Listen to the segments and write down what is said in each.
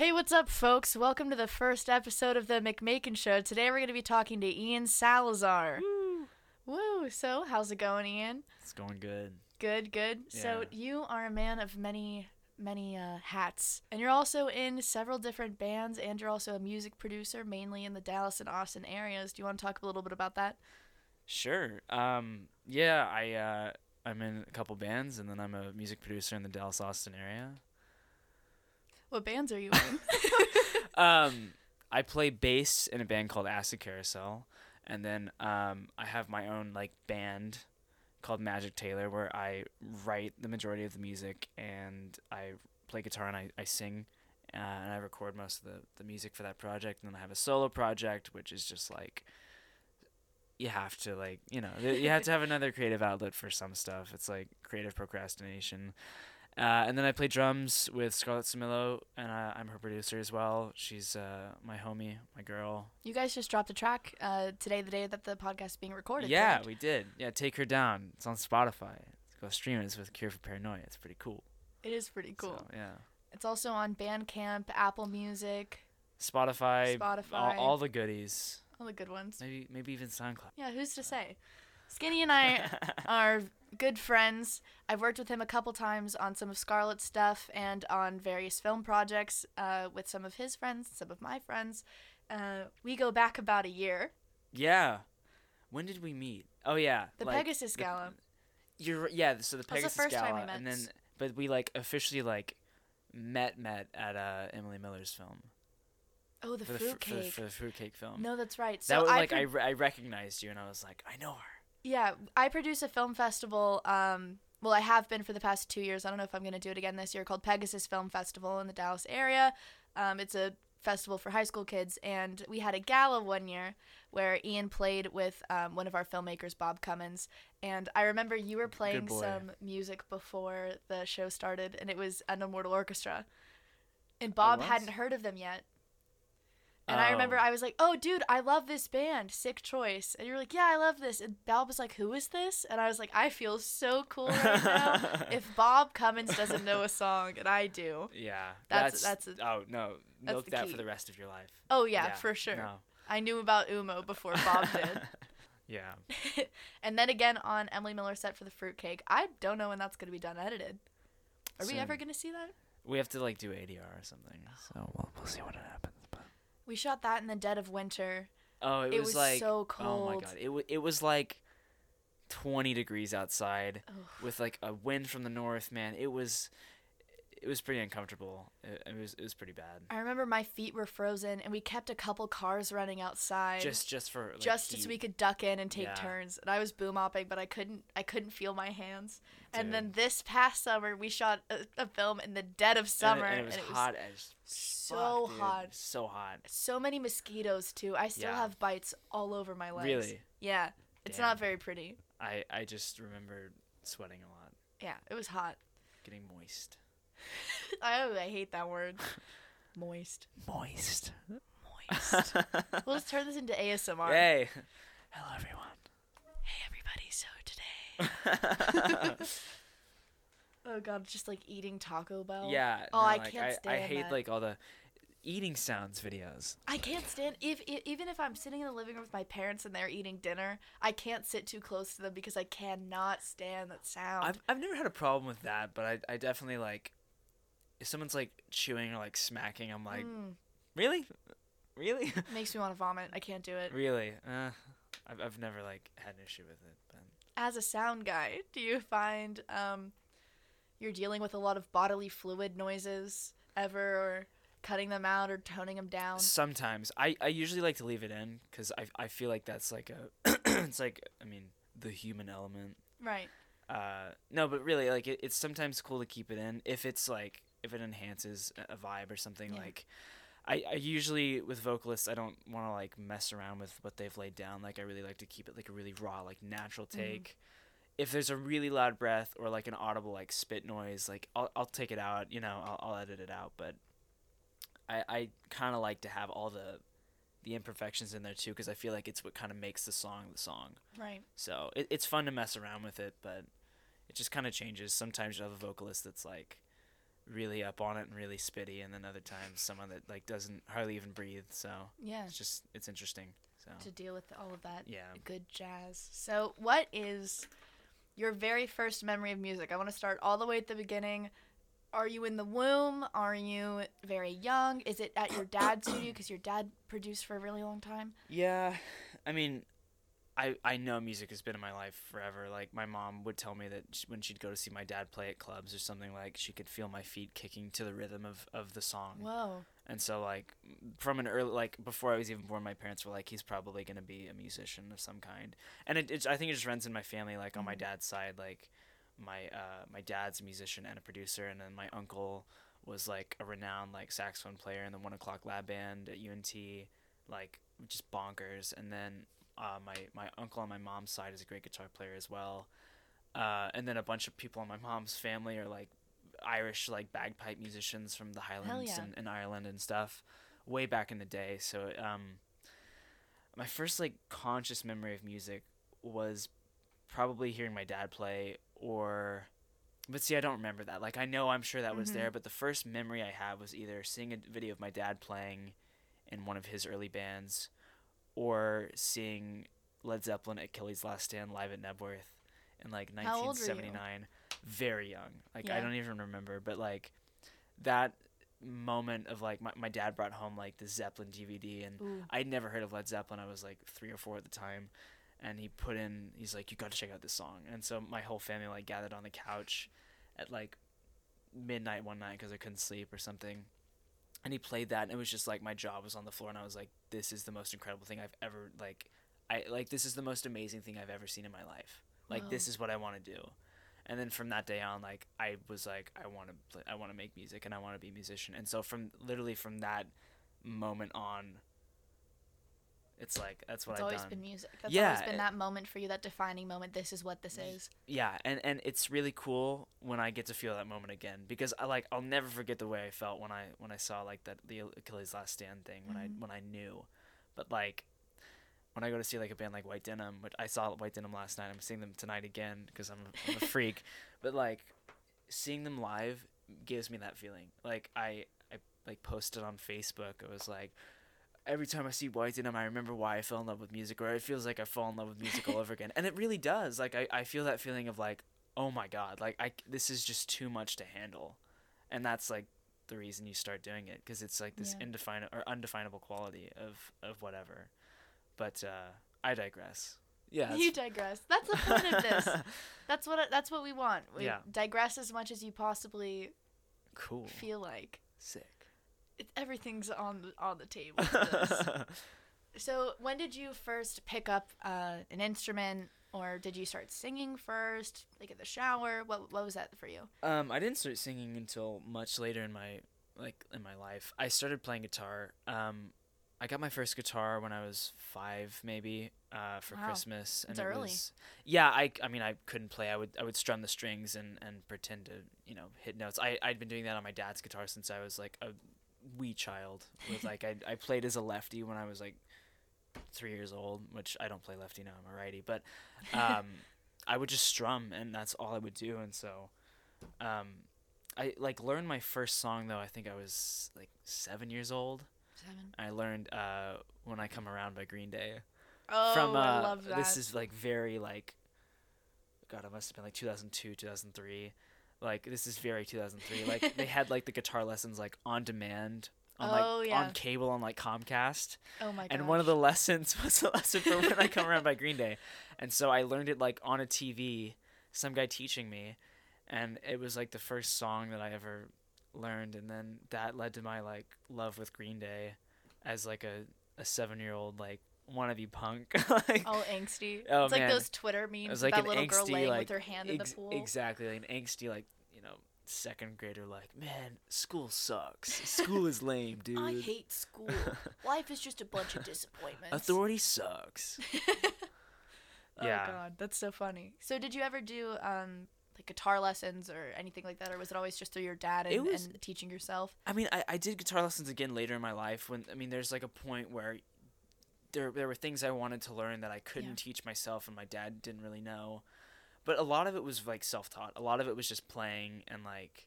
Hey, what's up, folks? Welcome to the first episode of the McMakin Show. Today we're going to be talking to Ian Salazar. Woo. Woo! So, how's it going, Ian? It's going good. Good, good. So, you are a man of many, many uh, hats, and you're also in several different bands, and you're also a music producer, mainly in the Dallas and Austin areas. Do you want to talk a little bit about that? Sure. Um, yeah, I uh, I'm in a couple bands, and then I'm a music producer in the Dallas Austin area. What bands are you in? Um, I play bass in a band called Acid Carousel, and then um, I have my own like band called Magic Taylor, where I write the majority of the music, and I play guitar and I, I sing, uh, and I record most of the, the music for that project. And then I have a solo project, which is just like you have to like you know you have to have another creative outlet for some stuff. It's like creative procrastination. Uh, and then I play drums with Scarlett Samillo, and uh, I'm her producer as well. She's uh, my homie, my girl. you guys just dropped a track uh, today, the day that the podcast is being recorded. yeah, correct? we did. Yeah, take her down. It's on Spotify. Go stream it. It's with Cure for Paranoia. It's pretty cool. it is pretty cool. So, yeah. It's also on Bandcamp, Apple Music, Spotify. Spotify. All, all the goodies. all the good ones. Maybe maybe even SoundCloud. Yeah, who's to say? Skinny and I are good friends. I've worked with him a couple times on some of Scarlett's stuff and on various film projects uh, with some of his friends, some of my friends. Uh, we go back about a year. yeah. When did we meet? Oh yeah. The like, Pegasus the- Gala. You're yeah. So the was the Pegasus first time Gala, we met. and then but we like officially like met met at uh, Emily Miller's film Oh, the for the fr- for, the, fruitcake. for the fruitcake film. No, that's right. So that was I like pro- I, re- I recognized you and I was like I know her. Yeah, I produce a film festival. Um, well, I have been for the past two years. I don't know if I'm going to do it again this year. Called Pegasus Film Festival in the Dallas area. Um, it's a festival for high school kids, and we had a gala one year where Ian played with um, one of our filmmakers, Bob Cummins. And I remember you were playing some music before the show started, and it was Unknown Mortal Orchestra. And Bob hadn't heard of them yet. And I remember Oh. I was like, "Oh, dude, I love this band, Sick Choice." And you were like, "Yeah, I love this." And Bob was like, "Who is this?" And I was like, "I feel so cool right now. if Bob Cummins doesn't know a song and I do, yeah, That's- that's that's a- oh no, milk that key. for the rest of your life. oh yeah, for sure. No. I knew about UMO before Bob did." yeah. and then again on Emily Miller set for the fruitcake. I don't know when that's gonna be done edited. Are we ever gonna see that? We have to like do ADR or something. So we'll, we'll see what happens. We shot that in the dead of winter. oh, it, It was, was like so cold. oh my god, it w- it was like twenty degrees outside Ugh. with like a wind from the north. Man, it was it was pretty uncomfortable. It, it was it was pretty bad. I remember my feet were frozen, and we kept a couple cars running outside. Just just for like, just heat. so we could duck in and take Yeah. turns. And I was boom hopping, but I couldn't I couldn't feel my hands. And then this past summer, we shot a, a film in the dead of And it- summer, and it, was hot as so fuck, hot. so hot. so many mosquitoes too. I still Yeah. have bites all over my legs. Really? Yeah, it's Damn. not very pretty. I I just remember sweating a lot, Yeah, it was hot. getting moist. I I hate that word. Moist. Moist. Moist. we'll just turn this into ASMR. Hey. Hello everyone. Hey everybody, so today. Oh god, just like eating Taco Bell. yeah. Oh, no, I like, can't I, stand hate that. like all the eating sounds videos. I can't stand if, if even if I'm sitting in the living room with my parents and they're eating dinner, I can't sit too close to them because I cannot stand that sound. I've I've never had a problem with that, but I I definitely like if someone's like chewing or like smacking, I'm like, Mm, really, really, makes me want to vomit. I can't do it. really. Uh, I've I've never like had an issue with it, but As a sound guy, do you find um, you're dealing with a lot of bodily fluid noises ever, or cutting them out or toning them down? sometimes I I usually like to leave it in because I I feel like that's like a it's like I mean the human element. Right. Uh, no, but really, like it, it's sometimes cool to keep it in if it's like if it enhances a vibe or something. Yeah. Like, I, I usually with vocalists, I don't want to like mess around with what they've laid down. Like, I really like to keep it like a really raw, like natural Mhm. take. If there's a really loud breath or like an audible like spit noise, like I'll I'll take it out. You know, I'll I'll edit it out. But I I kind of like to have all the the imperfections in there too because I feel like it's what kind of makes the song the song. Right. So it, it's fun to mess around with it, but it just kind of changes. Sometimes you have a vocalist that's like really up on it and really spitty, and then other times someone that like doesn't hardly even breathe. So Yeah. it's just it's interesting. So To deal with all of that yeah. good jazz. So, what is your very first memory of music? I want to start all the way at the beginning. Are you in the womb? Are you very young? Is it at your dad's studio because your dad produced for a really long time? Yeah, I mean, I I know music has been in my life forever. Like my mom would tell me that sh- when she'd go to see my dad play at clubs or something, like she could feel my feet kicking to the rhythm of of the song. Whoa. And so like from an early like before I was even born, my parents were like, he's probably gonna be a musician of some kind. And it, it I think it just runs in my family. Like on my Mhm. dad's side, like my uh my dad's a musician and a producer, and then my uncle was like a renowned like saxophone player in the One O'clock Lab Band at UNT, like just bonkers. And then uh, my my uncle on my mom's side is a great guitar player as well. Uh, and then a bunch of people on my mom's family are like Irish like bagpipe musicians from the Highlands yeah. and, and Ireland and stuff, way back in the day. So um, my first like conscious memory of music was probably hearing my dad play or but see i don't remember that like i know i'm sure that was Mhm. there but the first memory i have was either seeing a video of my dad playing in one of his early bands or seeing led zeppelin at Achilles Last Stand live at Knebworth in like How old were you? 1979 very young like i don't even remember but like that moment of like my, my dad brought home like the zeppelin dvd and Ooh. I'd never heard of Led Zeppelin. I was like three or four at the time, and he put in. He's like, "You got to check out this song." And so my whole family like gathered on the couch at like midnight one night because I couldn't sleep or something. And he played that, and it was just like my jaw was on the floor, and I was like, "This is the most incredible thing I've ever like." I like this is the most amazing thing I've ever seen in my life. Like this is what I want to do. And then from that day on, like I was like, I want to play, I want to make music, and I want to be a musician. And so from literally from that moment on, it's like that's what It's I've always done. been music. That's Yeah, always been that moment for you, that defining moment. This is what this is. yeah, and and it's really cool when I get to feel that moment again because I like I'll never forget the way I felt when I when I saw like that the Achilles Last Stand thing when Mhm. I when I knew, but like when I go to see like a band like White Denim, which I saw White Denim last night, I'm seeing them tonight again because I'm a, I'm a freak, but like seeing them live gives me that feeling. Like I I like posted on Facebook. It was like every time I see White Denim, I remember why I fell in love with music, or it feels like I fall in love with music all over again, and it really does. Like I, I feel that feeling of like, oh my god, like I this is just too much to handle, and that's like the reason you start doing it because it's like this Yeah. indefinable or undefinable quality of of whatever. But uh, I digress. Yeah. you digress. That's the point of this. That's what that's what we want. We Yeah. digress as much as you possibly cool. feel like. Sick. It, everything's on the, on the table. so, when did you first pick up uh, an instrument, or did you start singing first, like in the shower? What what was that for you? Um, I didn't start singing until much later in my like in my life. I started playing guitar. Um, I got my first guitar when I was five, maybe, uh, for Wow. Christmas, and That's it early. was yeah. I, I mean, I couldn't play. I would I would strum the strings and, and pretend to you know hit notes. I I'd been doing that on my dad's guitar since I was like a wee child. With like I I played as a lefty when I was like three years old, which I don't play lefty now. I'm a righty, but um, I would just strum, and that's all I would do. And so, um, I like learned my first song though. I think I was like seven years old. Seven. I learned uh, "When I Come Around" by Green Day. Oh, From uh, I love that. this is like very like, God, it must have been like 2002, 2003. Like this is very 2003. Like they had like the guitar lessons like on demand on Oh, like yeah. on cable on like Comcast. oh my god. And one of the lessons was a lesson for When I Come Around by Green Day. And so I learned it like on a TV, some guy teaching me. And it was like the first song that I ever learned. And then that led to my like love with Green Day as like a, a seven year old like wannabe punk. like, Oh, angsty. Oh, it's like those Twitter memes like that little girl angsty, laying like, with her hand in the pool. Exactly. Like an angsty, like, you know, second grader, like, man, school sucks. School is lame, dude. I hate school. Life is just a bunch of disappointments. Authority sucks. Oh Yeah. god, that's so funny. So did you ever do um like guitar lessons or anything like that, or was it always just through your dad and, was- and teaching yourself? I mean, I, I did guitar lessons again later in my life when I mean, there's like a point where there there were things I wanted to learn that I couldn't Yeah. teach myself, and my dad didn't really know. But a lot of it was like self taught. A lot of it was just playing and like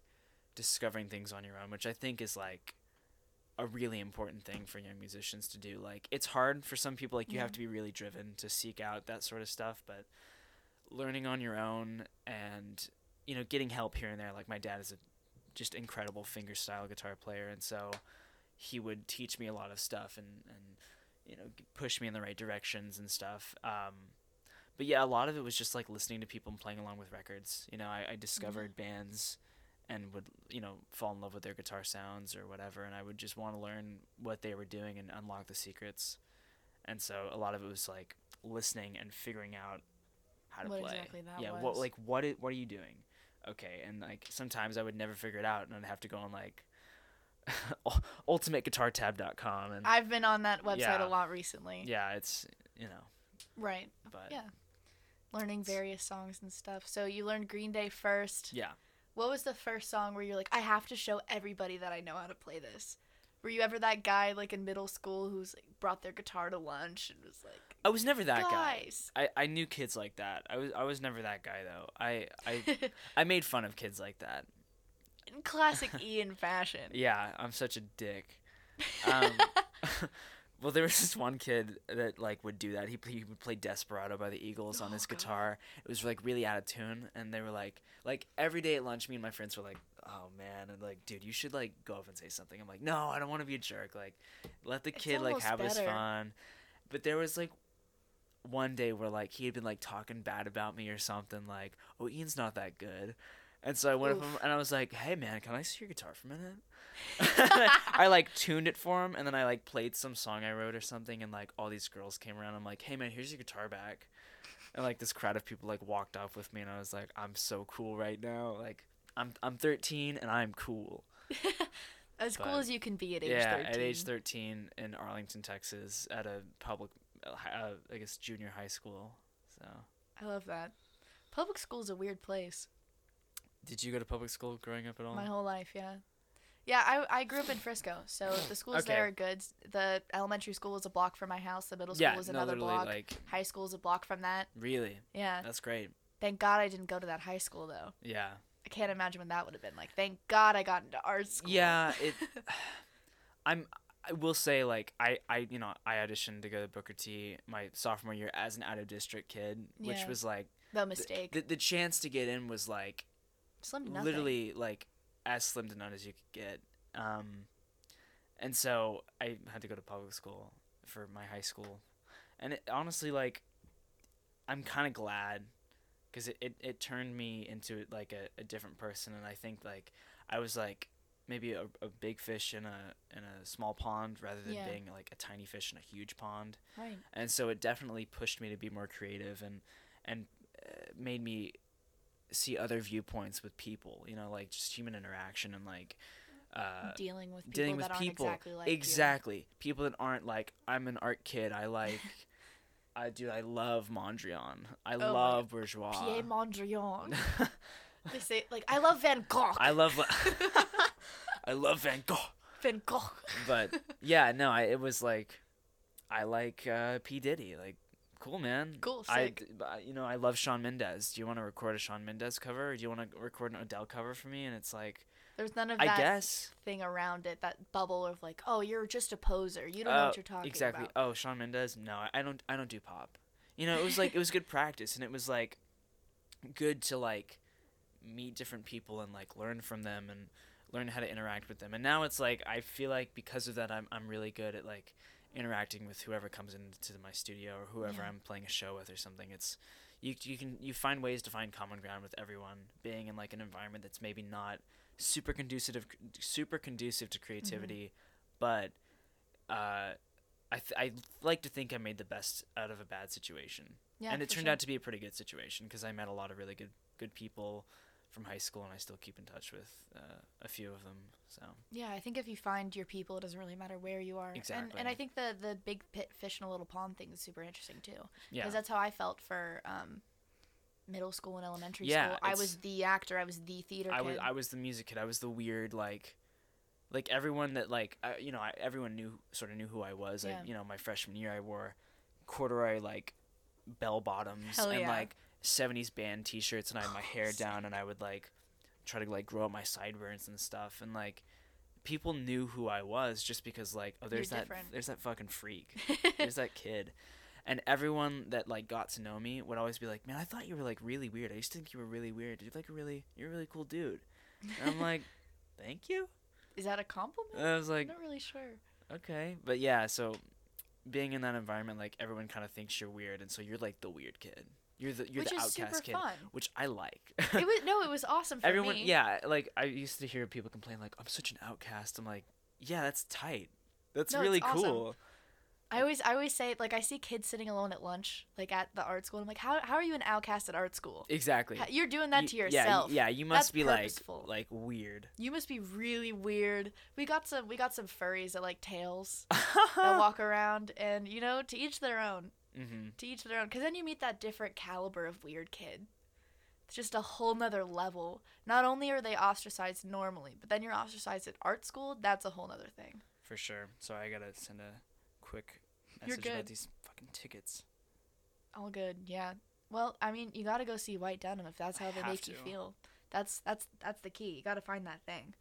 discovering things on your own, which I think is like a really important thing for young musicians to do. Like it's hard for some people like you have to be really driven to seek out that sort of stuff, but learning on your own and you know, getting help here and there. Like my dad is a just incredible fingerstyle guitar player and so he would teach me a lot of stuff and and you know, push me in the right directions and stuff. Um but yeah, a lot of it was just like listening to people and playing along with records. You know, I, I discovered bands and would you know fall in love with their guitar sounds or whatever, and I would just want to learn what they were doing and unlock the secrets. And so a lot of it was like listening and figuring out how to What play. exactly that yeah, what like what i- what are you doing? Okay, and like sometimes I would never figure it out, and I'd have to go on like ultimateguitartab.com and I've been on that website Yeah. a lot recently. yeah, it's you know, Right. but Yeah. Learning various songs and stuff. So you learned Green Day first. yeah. What was the first song where you're like, I have to show everybody that I know how to play this? Were you ever that guy like in middle school who's like brought their guitar to lunch and was like, I was never that guy. I, I knew kids like that. I was I was never that guy though. I I I made fun of kids like that. In classic Ian fashion. Yeah, I'm such a dick. Um, well, there was this one kid that like would do that. He he would play Desperado by the Eagles on Oh, his God. guitar. It was like really out of tune, and they were like like every day at lunch, me and my friends were like, "Oh man," and like, "Dude, you should like go up and say something." I'm like, "No, I don't want to be a jerk. Like, let the It's kid like have his fun." But there was like one day where like he had been like talking bad about me or something like oh ian's not that good and so i went up Oof. him and i was like hey man can i see your guitar for a minute i like tuned it for him and then i like played some song i wrote or something and like all these girls came around i'm like hey man here's your guitar back and like this crowd of people like walked off with me and i was like i'm so cool right now like i'm i'm 13 and i'm cool As cool as you can be at age yeah 13. at age 13 in arlington texas at a public uh, uh, i guess junior high school so I love that. Public school is a weird place. Did you go to public school growing up at all? My whole life, yeah. Yeah, I, I grew up in Frisco, so the schools Okay. there are good. The elementary school is a block from my house. The middle school yeah, was no, another block. like High school is a block from that. really. Yeah. That's great. Thank God I didn't go to that high school though. Yeah. I can't imagine what that would have been like. Thank God I got into art school. Yeah, it. I'm. I will say, like, I, I, you know, I auditioned to go to Booker T my sophomore year as an out of district kid, which was like the mistake. the the chance to get in was like Slim to nothing. literally like as slim to none as you could get. Um, and so I had to go to public school for my high school, and it, honestly, like, I'm kind of glad because it, it, it turned me into like a, a different person, and I think like I was like maybe a, a big fish in a in a small pond rather than Yeah. being like a tiny fish in a huge pond Right. and so it definitely pushed me to be more creative and and uh, made me see other viewpoints with people you know like just human interaction and like uh, dealing with people dealing with that aren't people exactly like exactly people that aren't like i'm an art kid i like i do. i love mondrian i Oh love bourgeois Pierre Mondrian. they say like I love Van Gogh. i love i love van gogh Van Gogh. but yeah no I, it was like i like uh, p diddy like cool man Cool, I, sick. I- you know, I love Shawn Mendes. Do you want to record a Shawn Mendes cover, or do you want to record an Adele cover for me? And it's like, There's none of I that guess. thing around it, that bubble of like, oh, you're just a poser. You don't know Oh, what you're talking exactly. about. Exactly. Oh, Shawn Mendes. No, I- I don't. I don't do pop. You know, it was like it was good practice, and it was like good to like meet different people and like learn from them and learn how to interact with them. And now it's like I feel like because of that, I'm I'm really good at like interacting with whoever comes into my studio or whoever Yeah. I'm playing a show with or something. It's you you can you find ways to find common ground with everyone being in like an environment that's maybe not super conducive super conducive to creativity but uh I, th- I like to think I made the best out of a bad situation Yeah, and it turned sure. out to be a pretty good situation because I met a lot of really good good people from high school and I still keep in touch with uh, a few of them so Yeah, I think if you find your people, it doesn't really matter where you are. Exactly. and I think the the big pit fish in a little pond thing is super interesting too. yeah Because that's how I felt for um, middle school and elementary Yeah, school. I was the actor. I was the theater I kid. was I was the music kid. I was the weird like like everyone that like I, you know I, everyone knew sort of knew who I was. Yeah. I, you know my freshman year I wore corduroy like bell bottoms and yeah. like 70s band t-shirts and I had my hair down and I would like try to like grow out my sideburns and stuff and like people knew who I was just because like oh there's that different. there's that fucking freak. There's that kid. And everyone that like got to know me would always be like man I thought you were like really weird. I used to think you were really weird. You're like a really you're a really cool dude. And I'm like thank you. Is that a compliment? and I was like I'm not really sure. okay. But yeah so being in that environment like everyone kind of thinks you're weird and so you're like the weird kid you're the you're Which the outcast kid fun. which I like it was no, it was awesome for everyone me. yeah like i used to hear people complain like i'm such an outcast i'm like yeah that's tight that's No, really awesome. cool I always I always say like I see kids sitting alone at lunch, like at the art school. I'm like, how how are you an outcast at art school? exactly Ha- You're doing that You- to yeah, yourself. yeah you must That's be purposeful. like like weird You must be really weird. We got some we got some furries that like tails that walk around, and you know, to each their own. Hmm To each their own. Because then you meet that different caliber of weird kid. It's just a whole nother level. Not only are they ostracized normally, but then you're ostracized at art school. That's a whole nother thing. for sure so i gotta send a quick message about these fucking tickets All good, yeah. Well, I mean, you got to go see White Denim if that's I how they have make you feel. That's that's that's the key. You got to find that thing.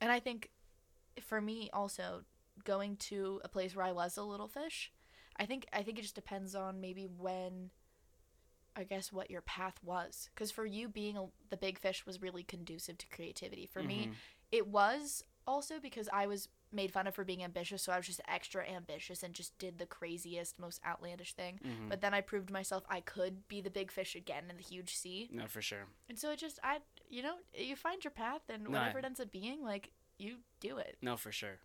And I think, for me also, going to a place where I was a little fish, I think I think it just depends on maybe when. I guess what your path was, because for you being a, the big fish was really conducive to creativity. For me, Mhm. it was also because I was made fun of for being ambitious, so I was just extra ambitious and just did the craziest, most outlandish thing. Mhm. But then I proved myself I could be the big fish again in the huge sea. no for sure And so it just I you know, you find your path and No, whatever I- it ends up being, like you do it. no for sure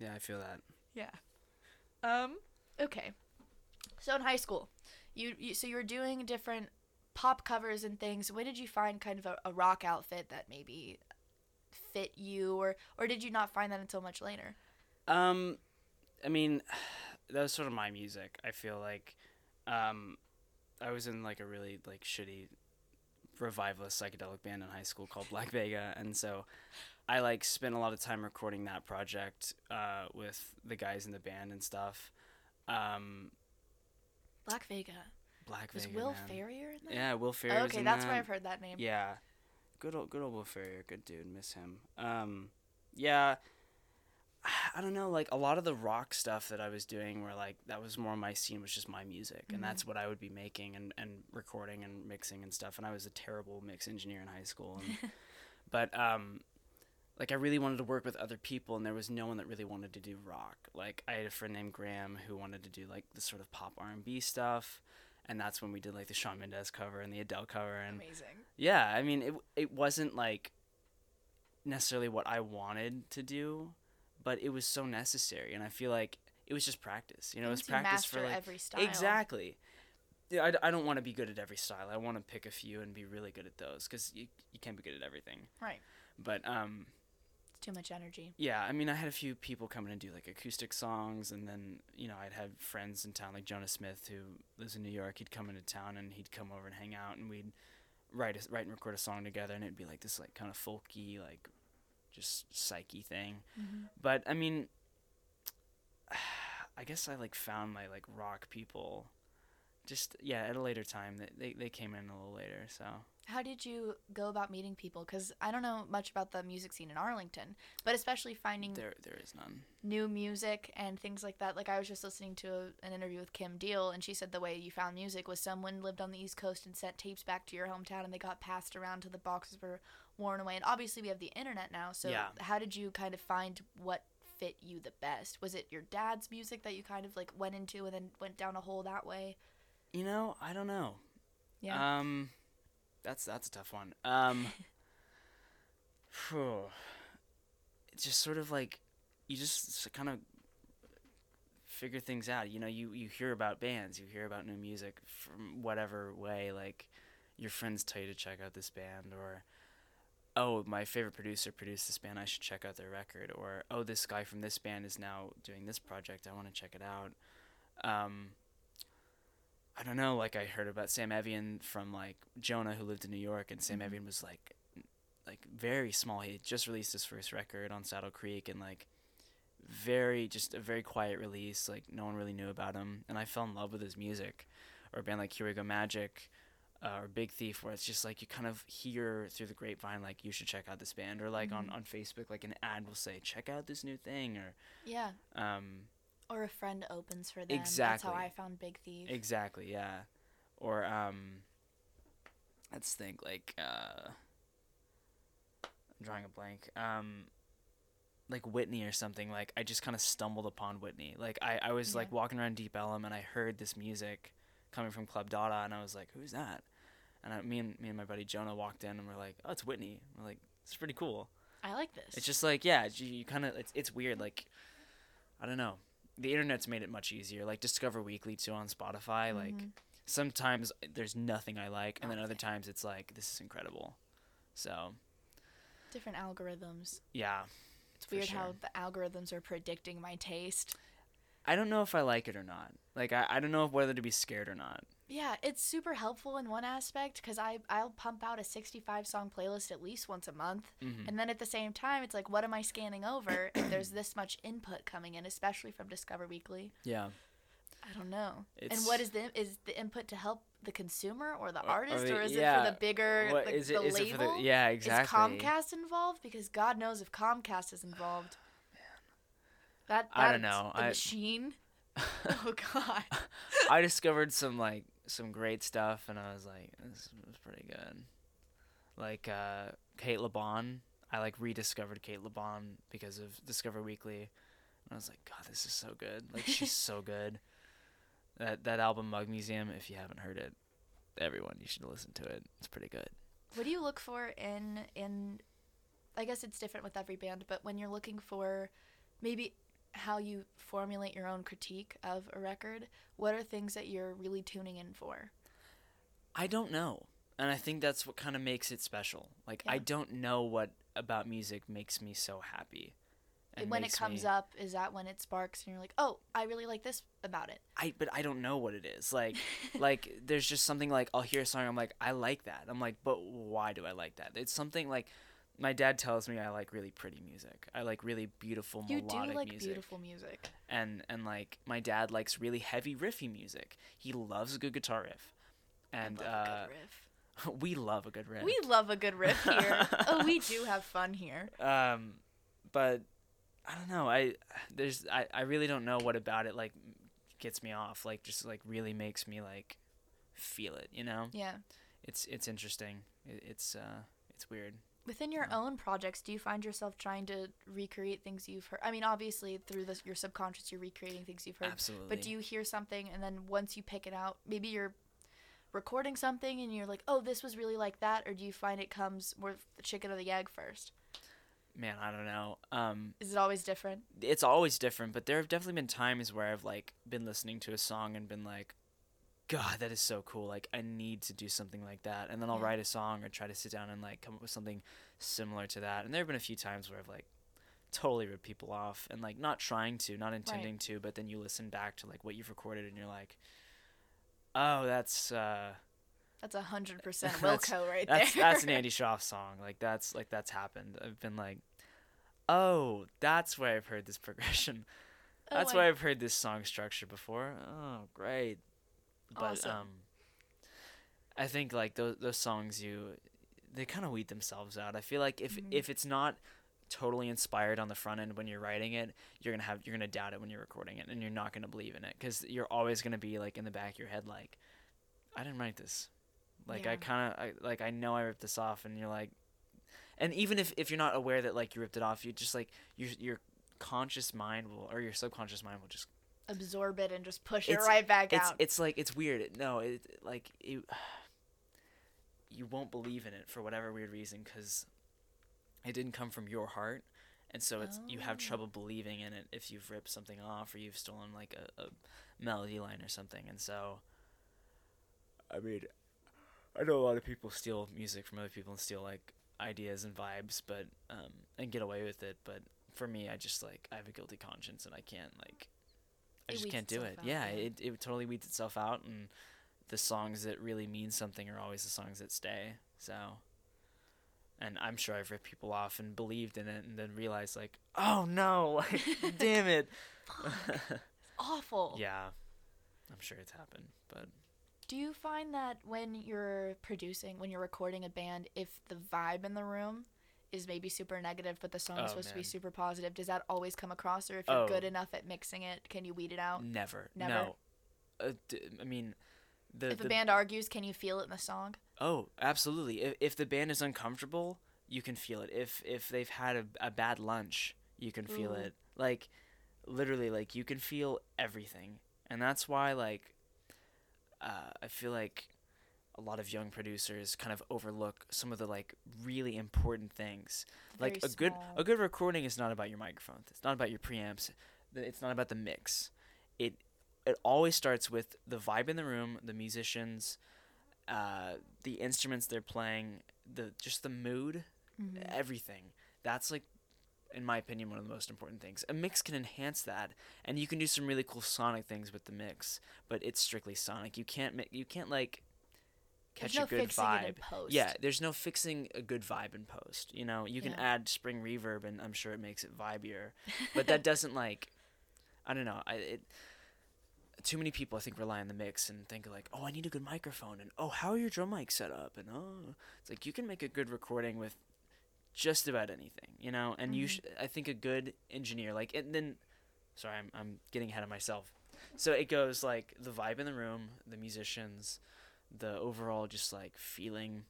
yeah i feel that Yeah. Um okay. So in high school, you, you so you were doing different pop covers and things. When did you find kind of a, a rock outfit that maybe fit you or or did you not find that until much later? Um, I mean, that was sort of my music. I feel like, um, I was in like a really like shitty revivalist psychedelic band in high school called Black Vega, and so I like spent a lot of time recording that project uh, with the guys in the band and stuff. Um, Black Vega. Black Vega. Was Will man. Ferrier in that? Yeah, Will Ferrier. Oh, okay, that's where I've heard that name. Yeah, good old good old Will Ferrier, good dude, miss him. Um, yeah, I don't know, like a lot of the rock stuff that I was doing, where like that was more my scene, was just my music, and that's what I would be making and and recording and mixing and stuff. And I was a terrible mix engineer in high school, and, but um. Like I really wanted to work with other people, and there was no one that really wanted to do rock. Like I had a friend named Graham who wanted to do like the sort of pop R and B stuff, and that's when we did like the Shawn Mendes cover and the Adele cover, and Amazing. yeah, I mean, it it wasn't like necessarily what I wanted to do, but it was so necessary, and I feel like it was just practice. You know, it was practice for like every style. exactly. Yeah, I, I don't want to be good at every style. I want to pick a few and be really good at those because you you can't be good at everything. Right. But um, too much energy. yeah, I mean, I had a few people come in and do like acoustic songs, and then you know, I'd have friends in town like Jonah Smith who lives in New York. He'd come into town and he'd come over and hang out, and we'd write a, write and record a song together, and it'd be like this like kind of folky, like just psyche thing. Mm-hmm. But I mean, I guess I like found my like rock people. Just yeah, at a later time. They they, they came in a little later, so. How did you go about meeting people? Because I don't know much about the music scene in Arlington, but especially finding There, there is none. new music and things like that. Like I was just listening to a, an interview with Kim Deal, and she said the way you found music was someone lived on the East Coast and sent tapes back to your hometown, and they got passed around till the boxes were worn away. And obviously, we have the internet now. So Yeah. how did you kind of find what fit you the best? Was it your dad's music that you kind of like went into and then went down a hole that way? You know, I don't know. Yeah. Um, that's that's a tough one. Um, it's just sort of like you just kind of figure things out. You know, you you hear about bands, you hear about new music from whatever way. Like your friends tell you to check out this band, or oh, my favorite producer produced this band. I should check out their record. Or oh, this guy from this band is now doing this project. I want to check it out. Um, I don't know. Like I heard about Sam Evian from like Jonah, who lived in New York, and Sam Mhm. Evian was like, like very small. He had just released his first record on Saddle Creek, and like very just a very quiet release. Like no one really knew about him, and I fell in love with his music. Or a band like Here We Go Magic. uh, or Big Thief, where it's just like you kind of hear through the grapevine, like you should check out this band, or like on Mhm. on Facebook, like an ad will say, check out this new thing, or Yeah. um, Or a friend opens for them. That's how I found Big Thief. exactly, yeah, or um, let's think like uh, I'm drawing a blank, um. Like Whitney or something. Like I just kind of stumbled upon Whitney. Like I, I was like walking around Deep Ellum and I heard this music coming from Club Dada and I was like, who's that? And I, me and me and my buddy Jonah walked in and we're like, oh, it's Whitney. We're like, it's pretty cool. I like this. It's just like, yeah, you, you kind of, it's, it's weird. Like, I don't know. The internet's made it much easier. Like Discover Weekly too on Spotify. Like Mhm. sometimes there's nothing I like, and then other times it's like this is incredible. So different algorithms. yeah, It's weird how the algorithms are predicting my taste. I don't know if I like it or not. Like I, I don't know whether to be scared or not. Yeah, it's super helpful in one aspect because I I'll pump out a 65 song playlist at least once a month, Mhm. and then at the same time, it's like, what am I scanning over? and there's this much input coming in, especially from Discover Weekly. Yeah. I don't know. and what is the is the input to help the consumer or the Or- or artist, or is it for the bigger What the, is it? the Is label? it the? Yeah, exactly. Is Comcast involved? Because God knows if Comcast is involved. That, I don't know. The I- machine. oh God. I discovered some like some great stuff, and I was like, this was pretty good. Like uh, Cate Le Bon, I like rediscovered Cate Le Bon because of Discover Weekly, and I was like, God, this is so good. Like she's so good. That that album Mug Museum, if you haven't heard it, everyone you should listen to it. It's pretty good. What do you look for in in I guess it's different with every band, but when you're looking for maybe how you formulate your own critique of a record, what are things that you're really tuning in for? I don't know. And I think that's what kind of makes it special. Like I don't know what about music makes me so happy. and when it comes me- up, is that when it sparks and you're like, "Oh, I really like this about it." I but I don't know what it is. Like like there's just something like I'll hear a song I'm like I like that. I'm like but why do I like that? It's something like my dad tells me I like really pretty music. I like really beautiful you do like music. beautiful music. And and like my dad likes really heavy riffy music. He loves a good guitar riff. And I love uh, a good riff. we love a good riff. We love a good riff here. oh, we do have fun here. um but i don't know i there's I, I really don't know what about it like gets me off like just like really makes me like feel it you know Yeah. it's it's interesting it, it's uh it's weird Within your own projects, do you find yourself trying to recreate things you've heard? I mean, obviously through this, your subconscious, you're recreating things you've heard. absolutely But do you hear something and then once you pick it out, maybe you're recording something and you're like, "Oh, this was really like that," or do you find it comes more the chicken or the egg first? man i don't know um Is it always different? it's always different but there have definitely been times where i've like been listening to a song and been like god that is so cool like i need to do something like that and then i'll Yeah. write a song or try to sit down and like come up with something similar to that and there have been a few times where i've like totally ripped people off and like not trying to not intending to but then you listen back to like what you've recorded and you're like oh that's uh That's a hundred percent Wilco right that's there. that's an Andy Shauf song. Like that's like that's happened. I've been like, oh, that's where I've heard this progression. Oh, That's I- why I've heard this song structure before. Oh, great. But Awesome. um I think like those those songs you they kind of weed themselves out. I feel like if Mhm. if it's not totally inspired on the front end when you're writing it, you're going to have you're to doubt it when you're recording it and you're not going to believe in it cuz you're always going to be like in the back of your head like I didn't write this. Like I kind of I, like I know I ripped this off and you're like and even if if you're not aware that like you ripped it off, you just like your your conscious mind will or your subconscious mind will just Absorb it and just push it right back it's out. it's like it's weird. No, it like you you won't believe in it for whatever weird reason cuz it didn't come from your heart. And so it's you have Oh. trouble believing in it if you've ripped something off or you've stolen like a, a melody line or something. And so I mean I know a lot of people steal music from other people and steal like ideas and vibes, but um and get away with it, but for me I just like I have a guilty conscience and I can't like I just can't do it. out, yeah, yeah. it it totally weeds itself out and the songs that really mean something are always the songs that stay. So and I'm sure I've ripped people off and believed in it and then realized like, oh no, like damn it. Awful. yeah. I'm sure it's happened, but Do you find that when you're producing, when you're recording a band, if the vibe in the room is maybe super negative, but the song Oh, is supposed to be super positive, does that always come across? Or if you're Oh. good enough at mixing it, can you weed it out? Never. Never? No. Uh, d- I mean, the If the a band argues, can you feel it in the song? Oh, absolutely. If, if the band is uncomfortable, you can feel it. If if they've had a, a bad lunch, you can feel Ooh. it. Like literally like you can feel everything. And that's why like uh, I feel like a lot of young producers kind of overlook some of the like really important things. Like a Very good a good recording is not about your microphones. It's not about your preamps. It's not about the mix. It it always starts with the vibe in the room, the musicians, uh, the instruments they're playing, the just the mood, Mhm. everything. That's like in my opinion one of the most important things. A mix can enhance that and you can do some really cool sonic things with the mix, but it's strictly sonic. You can't mi- you can't like There's catch no a good vibe. it in post. Yeah, there's no fixing a good vibe in post. You know, you can Yeah. add spring reverb, and I'm sure it makes it vibier. But that doesn't like, I don't know. I it. Too many people, I think, rely on the mix and think like, oh, I need a good microphone, and oh, how are your drum mics set up, and oh, it's like you can make a good recording with just about anything, you know. And you, Mhm. sh- I think, a good engineer, like, and then, sorry, I'm I'm getting ahead of myself. So it goes like the vibe in the room, the musicians, the overall just like feeling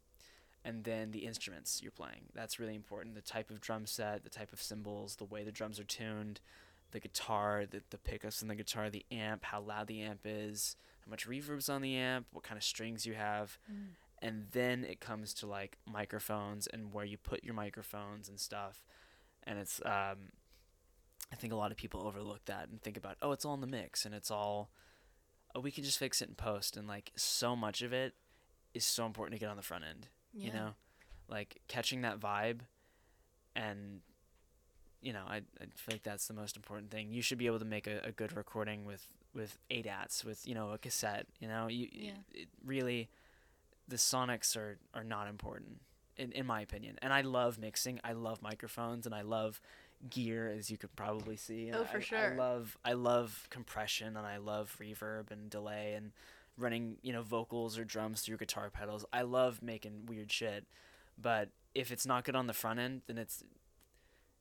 and then the instruments you're playing. That's really important. The type of drum set the type of cymbals the way the drums are tuned the guitar the, the pickups in the guitar the amp how loud the amp is how much reverb's on the amp what kind of strings you have. Mm. and then it comes to like microphones and where you put your microphones and stuff. And it's um i think a lot of people overlook that and think about oh it's all in the mix and it's all Uh, we can just fix it in post and like so much of it is so important to get on the front end you know? Like catching that vibe and you know I, I feel like that's the most important thing. You should be able to make a, a good recording with with eight ADATs with you know a cassette you know? You Yeah. it really the sonics are are not important in, in my opinion. And I love mixing. I love microphones and I love gear as you could probably see Oh, I- for I, sure. I love I love compression and I love reverb and delay and running you know vocals or drums through guitar pedals I love making weird shit but if it's not good on the front end then it's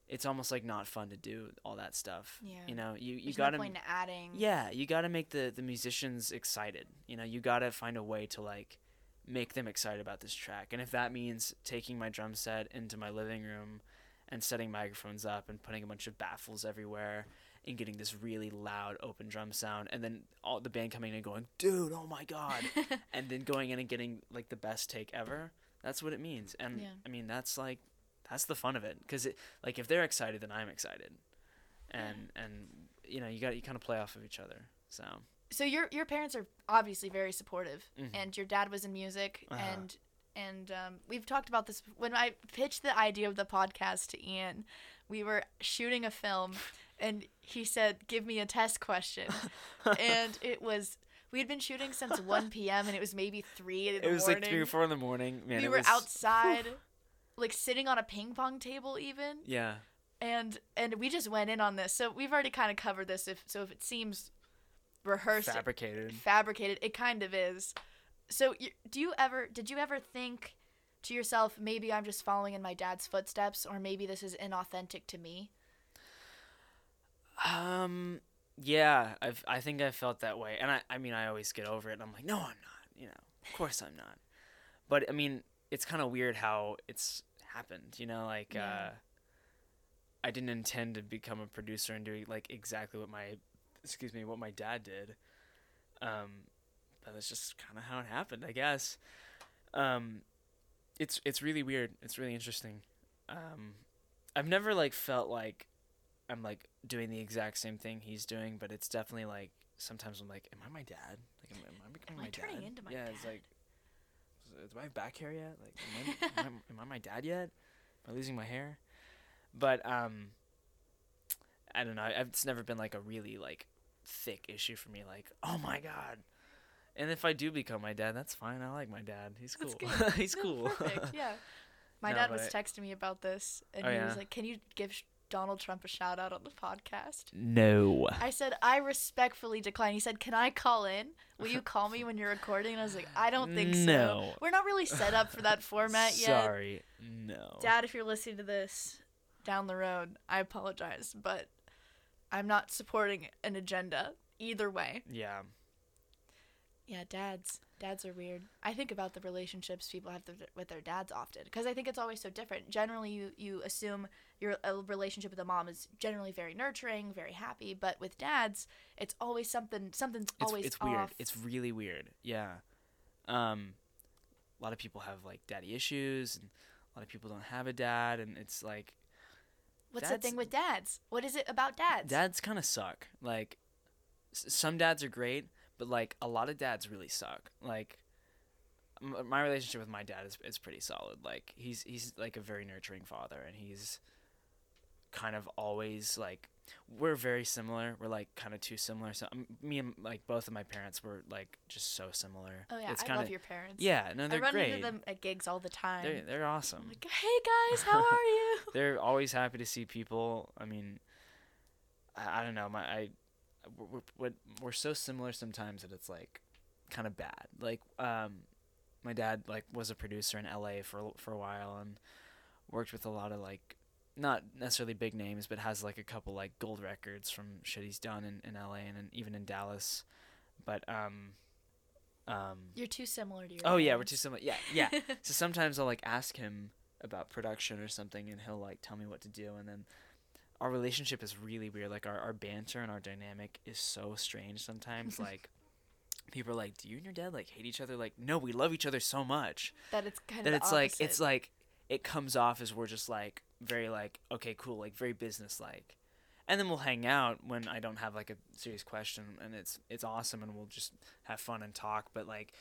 it's almost like not fun to do all that stuff Yeah. you know you you There's gotta no point in adding. yeah you gotta make the the musicians excited you know you gotta find a way to like make them excited about this track and if that means taking my drum set into my living room and setting microphones up and putting a bunch of baffles everywhere and getting this really loud open drum sound and then all the band coming in and going dude oh my god and then going in and getting like the best take ever that's what it means and Yeah. i mean that's like that's the fun of it because it like if they're excited then i'm excited and and you know you got you kind of play off of each other so so your your parents are obviously very supportive, Mhm. and your dad was in music, Uh-huh. and and um, we've talked about this when I pitched the idea of the podcast to Ian. We were shooting a film, and he said, "Give me a test question," and it was. We had been shooting since 1 p.m. and it was maybe 3 in the it was morning. like three or four in the morning man we were was, outside, like sitting on a ping pong table even, yeah and and we just went in on this. So we've already kind of covered this. If so, if it seems rehearsed, fabricated fabricated, it kind of is. So do you ever? Did you ever think to yourself, maybe I'm just following in my dad's footsteps, or maybe this is inauthentic to me? um yeah I've, i think i felt that way and I, I mean i always get over it and i'm like no i'm not you know of course i'm not but i mean it's kind of weird how it's happened you know like Yeah. uh i didn't intend to become a producer and do like exactly what my excuse me what my dad did um that's just kind of how it happened i guess. Um it's it's really weird. It's really interesting. Um i've never like felt like i'm like doing the exact same thing he's doing but it's definitely like sometimes i'm like am i my dad? Like am, am i becoming Am I my turning dad? into my yeah it's like is- do i have back hair yet? Like am I, am, I, am I my dad yet? Am i losing my hair? But um i don't know. I- it's never been like a really like thick issue for me like oh my god and if i do become my dad that's fine i like my dad he's cool he's No, cool Perfect. Yeah. My No, dad was texting me about this, and Oh, he yeah? was like, "Can you give Donald Trump a shout out on the podcast. No. I said I respectfully decline. He said, "Can I call in? Will you call me when you're recording?" And I was like, "I don't think so. No. We're not really set up for that format yet." Sorry. No. Dad, if you're listening to this down the road, I apologize, but I'm not supporting an agenda either way. Yeah. Yeah, dads. Dads are weird. I think about the relationships people have th- with their dads often because I think it's always so different. Generally, you you assume your relationship with a mom is generally very nurturing, very happy, but with dads, it's always something something's It's always it's weird. off. It's really weird. Yeah. Um a lot of people have like daddy issues and a lot of people don't have a dad and it's like What's the thing with dads? What is it about dads? dads kind of suck. Like s- some dads are great, but like a lot of dads really suck. Like m- my relationship with my dad is is pretty solid. Like he's he's like a very nurturing father and he's kind of always like we're very similar. We're like kind of too similar. So um, me and like both of my parents were like just so similar. oh yeah, it's I kinda, love your parents. Yeah, no, they're great. I run great. into them at gigs all the time. They're they're I'm awesome. like, hey guys, how are you? they're always happy to see people. I mean, I, I don't know. My I we're, we're we're so similar sometimes that it's like kind of bad. Like um, my dad like was a producer in L.A. for a- for a while and worked with a lot of like not necessarily big names, but has like a couple like gold records from shit he's done in, in L.A. and in, even in Dallas. But um, um, You're too similar to your. oh yeah, we're too similar. Yeah, yeah. So sometimes I'll like ask him about production or something, and he'll like tell me what to do, and then our relationship is really weird. Like our, our banter and our dynamic is so strange sometimes. like people are like, "Do you and your dad like hate each other?" Like, no, we love each other so much that it's kind that of it's like it's like it comes off as we're just like very like okay, cool, like very business like. And then we'll hang out when I don't have like a serious question, and it's it's awesome, and we'll just have fun and talk. But like,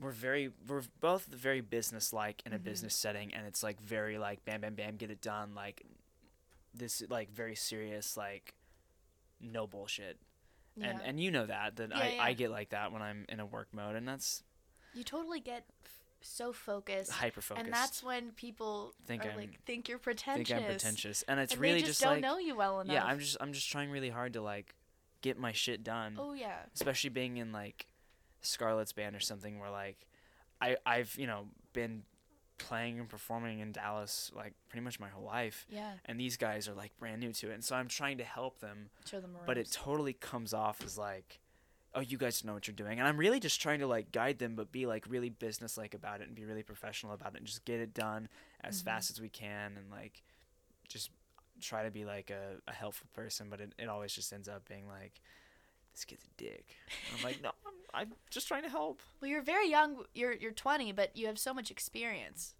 we're very we're both very business like in a Mhm. business setting, and it's like very like bam bam bam get it done like this like very serious like no bullshit. yeah. And and you know that that Yeah, I I get like that when I'm in a work mode, and that's you totally get f- so focused, hyper focused. and that's when people Think are like think you're pretentious. think I'm pretentious, and it's and really they just, just don't like know you well enough. yeah, I'm just I'm just trying really hard to like get my shit done. Oh yeah. especially being in like Scarlett's band or something where like I I've you know been playing and performing in Dallas like pretty much my whole life. Yeah. and these guys are like brand new to it. And so I'm trying to help them Show them but it totally comes off as like oh you guys know what you're doing. And I'm really just trying to like guide them but be like really business like about it and be really professional about it and just get it done as Mhm. fast as we can and like just try to be like a, a helpful person. But it, it always just ends up being like this kid's a dick I'm like no I'm, I'm just trying to help Well, you're very young. You're you're 20, but you have so much experience.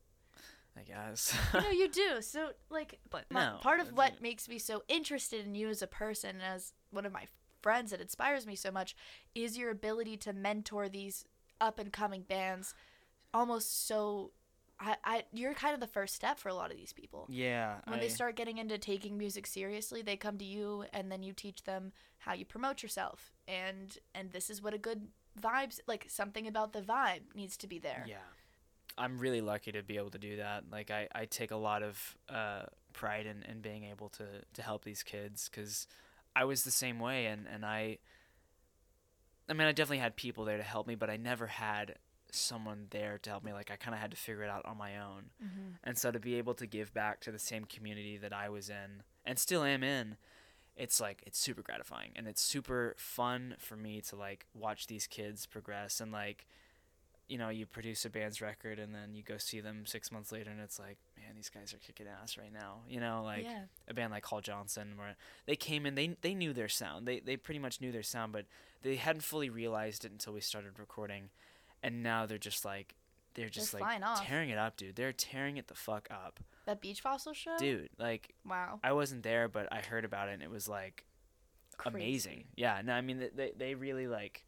I guess you know, you do. So, like, but No, part of what it. makes me so interested in you as a person, and as one of my friends that inspires me so much, is your ability to mentor these up and coming bands. Almost so, I, I, you're kind of the first step for a lot of these people. yeah When I, they start getting into taking music seriously, they come to you, and then you teach them how you promote yourself, and and this is what a good vibes like something about the vibe needs to be there. Yeah. I'm really lucky to be able to do that. Like I, I take a lot of uh, pride in, in being able to, to help these kids because I was the same way and, and I I mean I definitely had people there to help me but I never had someone there to help me like I kind of had to figure it out on my own. Mm-hmm. And so to be able to give back to the same community that I was in and still am in, it's like it's super gratifying and it's super fun for me to like watch these kids progress and like you know, you produce a band's record and then you go see them six months later and it's like, man, these guys are kicking ass right now. You know, like yeah. a band like Hall Johnson where they came in, they they knew their sound. They they pretty much knew their sound, but they hadn't fully realized it until we started recording. And now they're just like they're just They're like flying off. tearing it up, dude. They're tearing it the fuck up. That Beach Fossil show? Dude, like Wow. I wasn't there, but I heard about it and it was like amazing. Yeah, no, I mean th- they they really like.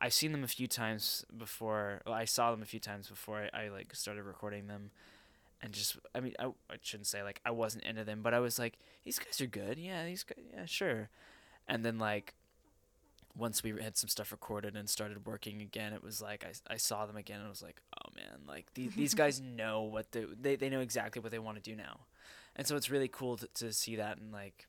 I've seen them a few times before. Well, I saw them a few times before I, I like started recording them, and just I mean I, I shouldn't say like I wasn't into them, but I was like these guys are good. Yeah, these guys. Yeah, sure. And then like once we had some stuff recorded and started working again, it was like I, I saw them again and I was like, oh man, like these these guys know what they, they they know exactly what they want to do now. and so it's really cool to, to see that and like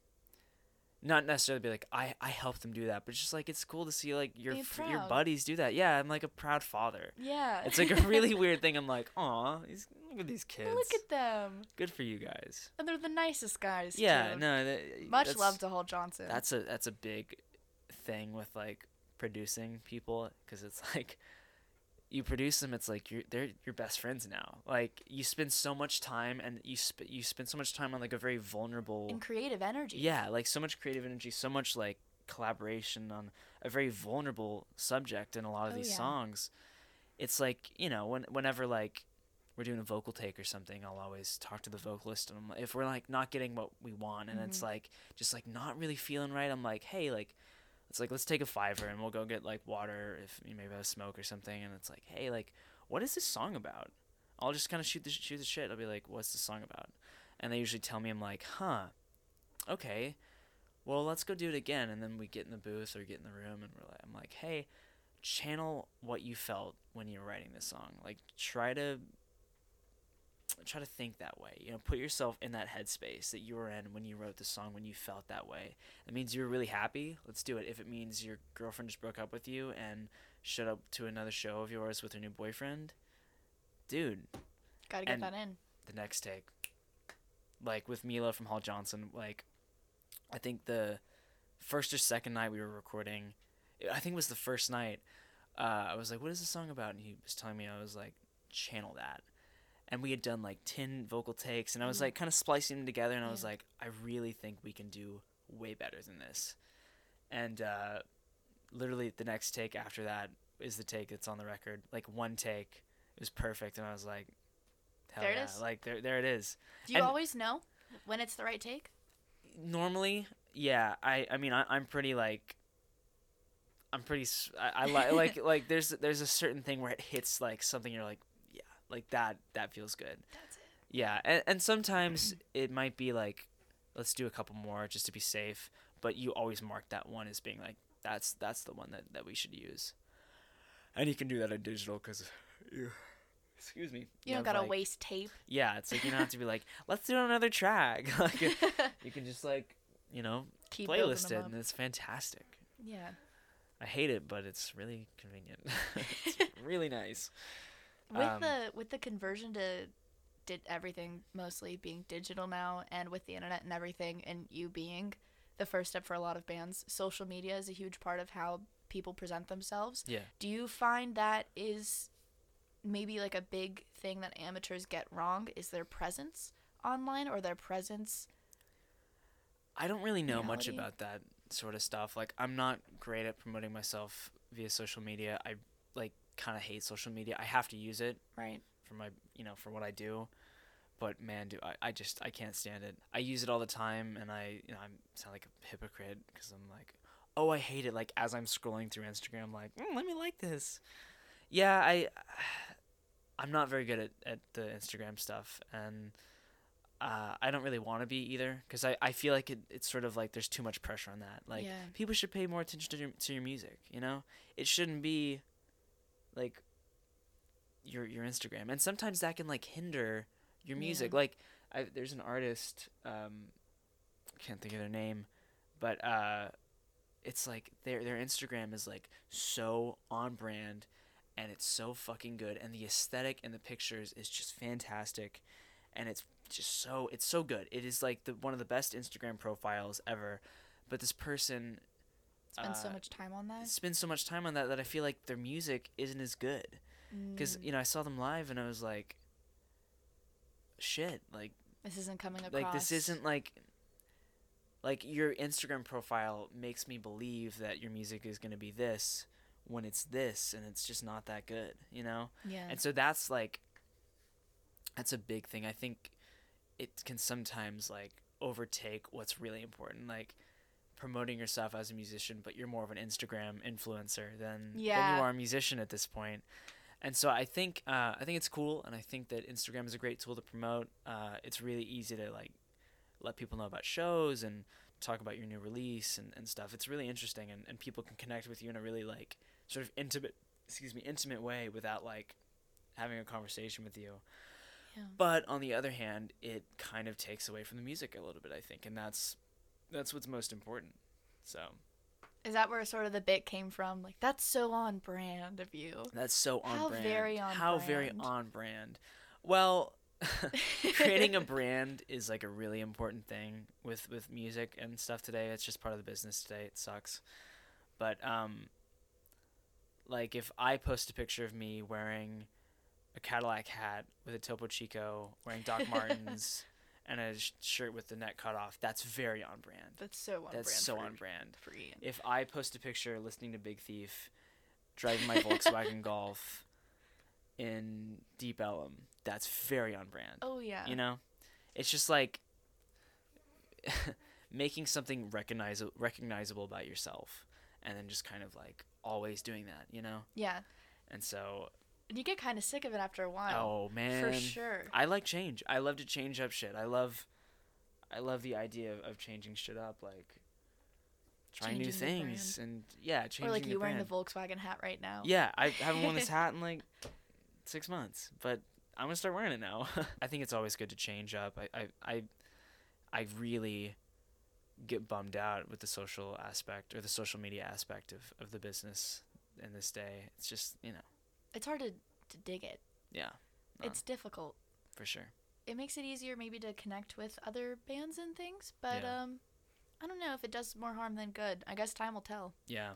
not necessarily be like I I helped them do that, but just like it's cool to see like your f- your buddies do that. Yeah, I'm like a proud father. Yeah. It's like a really weird thing. I'm like, aw, these look at these kids. Look at them. Good for you guys. And they're the nicest guys. Yeah, too. no, Much love to Holt Johnson. That's a that's a big thing with like producing people because it's like you produce them it's like you're they're your best friends now like you spend so much time and you sp- you spend so much time on like a very vulnerable and creative energy. yeah like so much creative energy so much like collaboration on a very vulnerable subject in a lot of Oh, these yeah. songs it's like you know when whenever like we're doing a vocal take or something i'll always talk to the vocalist and I'm, like- if we're like not getting what we want and it's Mhm. like just like not really feeling right i'm like hey like it's like let's take a fiver and we'll go get like water if you maybe have smoke or something. And it's like hey like what is this song about? I'll just kind of shoot the shoot the shit. I'll be like what's the song about? And they usually tell me i'm like huh okay. Well let's go do it again. And then we get in the booth or get in the room and we're like i'm like hey channel what you felt when you were writing this song. Like try to try to think that way you know put yourself in that headspace that you were in when you wrote the song when you felt that way it means you were really happy let's do it if it means your girlfriend just broke up with you and showed up to another show of yours with her new boyfriend dude Gotta get and- that in. the next take. Like with Mila from Hall Johnson, like I think the first or second night we were recording, I think it was the first night. Uh, I was like, "What is the song about?" And he was telling me, I was like, "Channel that." And we had done like ten vocal takes, and I was Mm. like, kind of splicing them together, and I was Yeah. like, "I really think we can do way better than this." And uh, literally, the next take after that is the take that's on the record. Like one take, it was perfect, and I was like, Hell There it yeah. is. Like there there it is. Do you and- always know when it's the right take? Normally, yeah. I I mean I I'm pretty like I'm pretty I like like like there's there's a certain thing where it hits like something you're like like that that feels good. That's it. Yeah. And and sometimes it might be like let's do a couple more just to be safe, but you always mark that one as being like that's that's the one that that we should use. And you can do that in digital cuz you excuse me. You don't gotta like- waste tape. Yeah, it's like you don't have to be like, let's do another track. like you can just like, you know, Keep building playlist it, and it's fantastic. Yeah. I hate it, but it's really convenient. it's really nice. With Um, the with the conversion to did everything mostly being digital now and with the internet and everything and you being the first step for a lot of bands, social media is a huge part of how people present themselves. Yeah. Do you find that is maybe like a big thing that amateurs get wrong is their presence online or their presence I don't really know much about that sort of stuff. Like, I'm not great at promoting myself via social media. I like kind of hate social media. I have to use it right? for my, you know, for what I do. But man, do I, I just I can't stand it. I use it all the time, and I, you know, I sound like a hypocrite because I'm like, oh, I hate it. Like as I'm scrolling through Instagram, I'm like, mm, let me like this. Yeah, I, I'm not very good at, at the Instagram stuff, and uh, I don't really want to be either because I, I feel like it, it's sort of like there's too much pressure on that. Like yeah. people should pay more attention to your to your music. You know, it shouldn't be like your your Instagram, and sometimes that can like hinder your music. Yeah. Like, I, there's an artist, um, I can't think of their name, but uh, it's like their their Instagram is like so on brand, and it's so fucking good, and the aesthetic and the pictures is just fantastic, and it's just so it's so good. It is like the one of the best Instagram profiles ever. But this person Spend so uh, much time on that. Spend so much time on that that I feel like their music isn't as good. Because Mm, you know I saw them live and I was like, shit, like this isn't coming across. like this isn't like like your Instagram profile makes me believe that your music is gonna be this when it's this and it's just not that good, you know. Yeah. And so that's like that's a big thing. I think it can sometimes like overtake what's really important, like promoting yourself as a musician, but you're more of an Instagram influencer than than you are a musician at this point. And so I think uh, I think it's cool, and I think that Instagram is a great tool to promote. Uh, it's really easy to like let people know about shows and talk about your new release and, and stuff. It's really interesting, and, and people can connect with you in a really like sort of intimate, excuse me, intimate way without like having a conversation with you. Yeah. But on the other hand, it kind of takes away from the music a little bit, I think, and that's that's what's most important. So Is that where sort of the bit came from? Like that's so on brand of you. that's so on How brand. very on How very on brand. Well, creating a brand is like a really important thing with with music and stuff today. It's just part of the business today. It sucks. But um like if I post a picture of me wearing a Cadillac hat with a Topo Chico, wearing Doc Martens and a shirt with the neck cut off, that's very on brand. That's so on That's brand. so for, on brand. for Ian. If I post a picture listening to Big Thief, driving my Volkswagen Golf in Deep Ellum, that's very on brand. Oh yeah. You know, it's just like making something recognizable recognizable about yourself, and then just kind of like always doing that. You know, Yeah. and so And you get kind of sick of it after a while. oh man, For sure. I like change. I love to change up shit. I love, I love the idea of, of changing shit up, like trying new Changing the things and yeah, changing or like the you wearing the. Volkswagen hat right now. Yeah, I haven't worn this hat in like six months, but I'm gonna start wearing it now. I think it's always good to change up. I, I, I, I really get bummed out with the social aspect or the social media aspect of, of the business in this day. It's just you know, It's hard to, to dig it. yeah, No. It's difficult. for sure. It makes it easier maybe to connect with other bands and things, but Yeah. um I don't know if it does more harm than good. I guess time will tell. Yeah,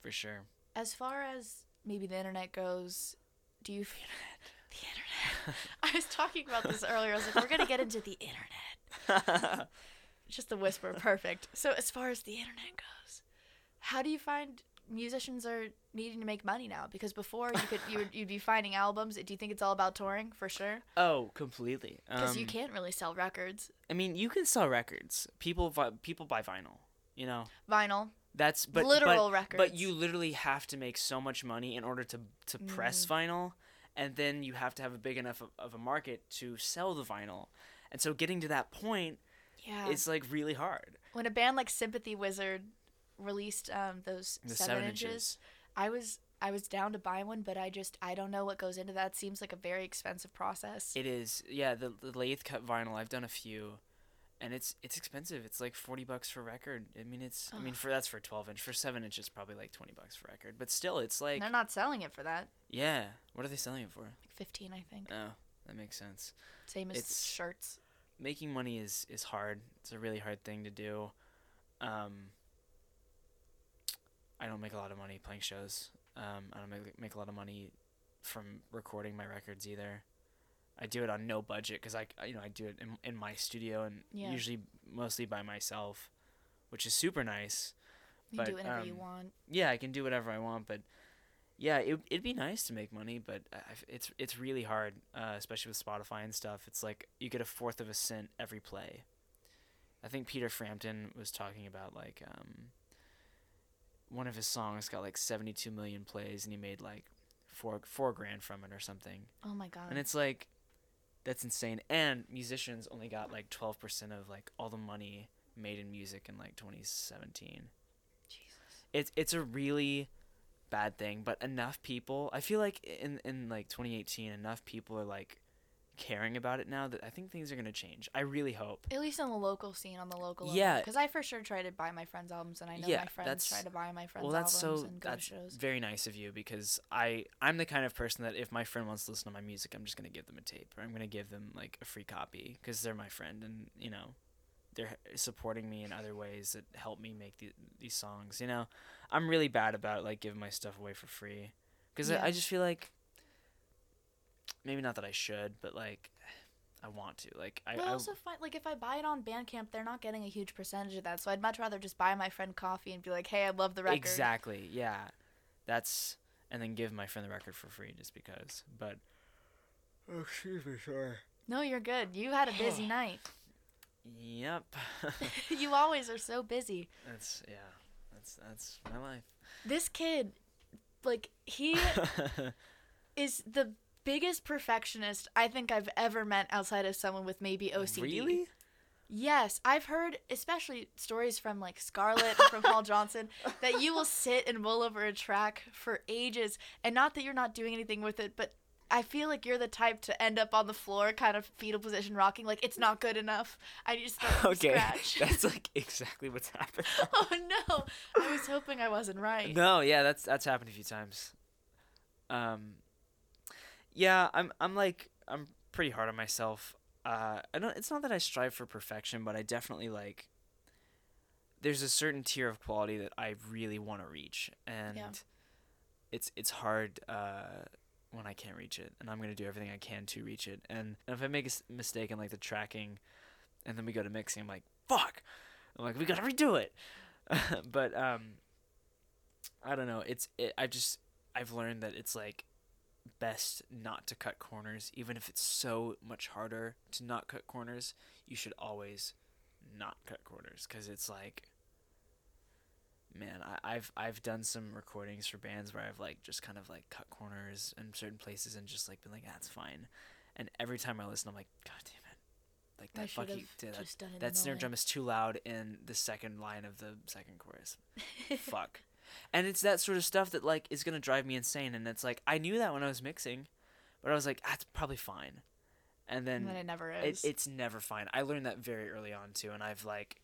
for sure. As far as maybe the internet goes, do you feel the internet? I was talking about this earlier. I was like, we're gonna get into the internet. Just the whisper, perfect. So as far as the internet goes, how do you find musicians are needing to make money now? Because before you could you would, you'd be finding albums. Do you think it's all about touring for sure? oh, completely. Because you Um, can't really sell records, I mean, you can sell records. People vi- people buy vinyl. You know, vinyl, that's but literal but, records. But you literally have to make so much money in order to to press Mm. vinyl, and then you have to have a big enough of, of a market to sell the vinyl. And so getting to that point yeah. it's like really hard. when a band like Sympathy Wizard released um, those seven, seven inches, inches. I was I was down to buy one, but I just I don't know what goes into that. It seems like a very expensive process. It is yeah the, the lathe cut vinyl. I've done a few, and it's it's expensive. It's like forty bucks for record. I mean it's I mean for that's for twelve inch. For seven inches probably like twenty bucks for record. But still it's like they're not selling it for that. yeah. What are they selling it for? Like fifteen, I think. Oh, that makes sense. Same as it's- shirts. making money is is hard. It's a really hard thing to do. Um, I don't make a lot of money playing shows. Um, I don't make make a lot of money from recording my records either. I do it on no budget because I you know I do it in, in my studio and Yeah. usually mostly by myself, which is super nice. You but, can do whatever you um, want. Yeah, I can do whatever I want, but yeah, it it'd be nice to make money, but I, I've- it's it's really hard, uh, especially with Spotify and stuff. It's like you get a fourth of a cent every play. I think Peter Frampton was talking about like um, one of his songs got like seventy two million plays, and he made like four four grand from it or something. Oh my god. And it's like that's insane. And musicians only got like twelve percent of like all the money made in music in like twenty seventeen Jesus. it's it's a really bad thing but enough people i feel like in in like 2018 enough people are like caring about it now that i think things are going to change i really hope At least on the local scene, on the local Yeah. Because I for sure try to buy my friends' albums, and I know Yeah, my friends try to buy my friends' well that's albums so and go that's to shows. very nice of you because i i'm the kind of person that if my friend wants to listen to my music i'm just going to give them a tape or i'm going to give them like a free copy because they're my friend and you know they're supporting me in other ways that help me make the, these songs you know i'm really bad about like giving my stuff away for free because Yeah. I, I just feel like maybe not that i should but like i want to like i, But I I also find like if I buy it on Bandcamp, they're not getting a huge percentage of that. So I'd much rather just buy my friend coffee and be like, "Hey, I love the record." exactly yeah that's and then give my friend the record for free just because but oh excuse me sorry No, you're good. You had a busy night. Yep. you always are so busy. that's yeah. That's that's my life. This kid, like he is the biggest perfectionist I think I've ever met outside of someone with maybe OCD. Really? Yes, I've heard especially stories from like Scarlett from Paul Johnson that you will sit and mull over a track for ages and not that you're not doing anything with it, but I feel like you're the type to end up on the floor, kind of fetal position, rocking. Like it's not good enough. I need to start from okay, scratch. that's like exactly what's happened. oh no! I was hoping I wasn't right. No, yeah, that's that's happened a few times. Um, yeah, I'm I'm like I'm pretty hard on myself. Uh, I don't. It's not that I strive for perfection, but I definitely like. There's a certain tier of quality that I really want to reach, and Yeah. it's it's hard uh, when I can't reach it, and I'm gonna do everything I can to reach it. And, and if I make a mistake in like the tracking, and then we go to mixing, I'm like, fuck. I'm like, we gotta redo it. but um, I don't know. It's it, I just I've learned that it's like best not to cut corners, even if it's so much harder to not cut corners. You should always not cut corners because it's like, man, I, I've I've done some recordings for bands where I've like just kind of like cut corners in certain places and just like been like that's fine, and every time I listen, I'm like, god damn it, like that fucking that, just done it. in that snare drum is too loud in the second line of the second chorus fuck. And it's that sort of stuff that like is gonna drive me insane. And it's like I knew that when I was mixing, but I was like, that's probably fine. And then and then it never it, is. it's never fine. I learned that very early on too, and I've like,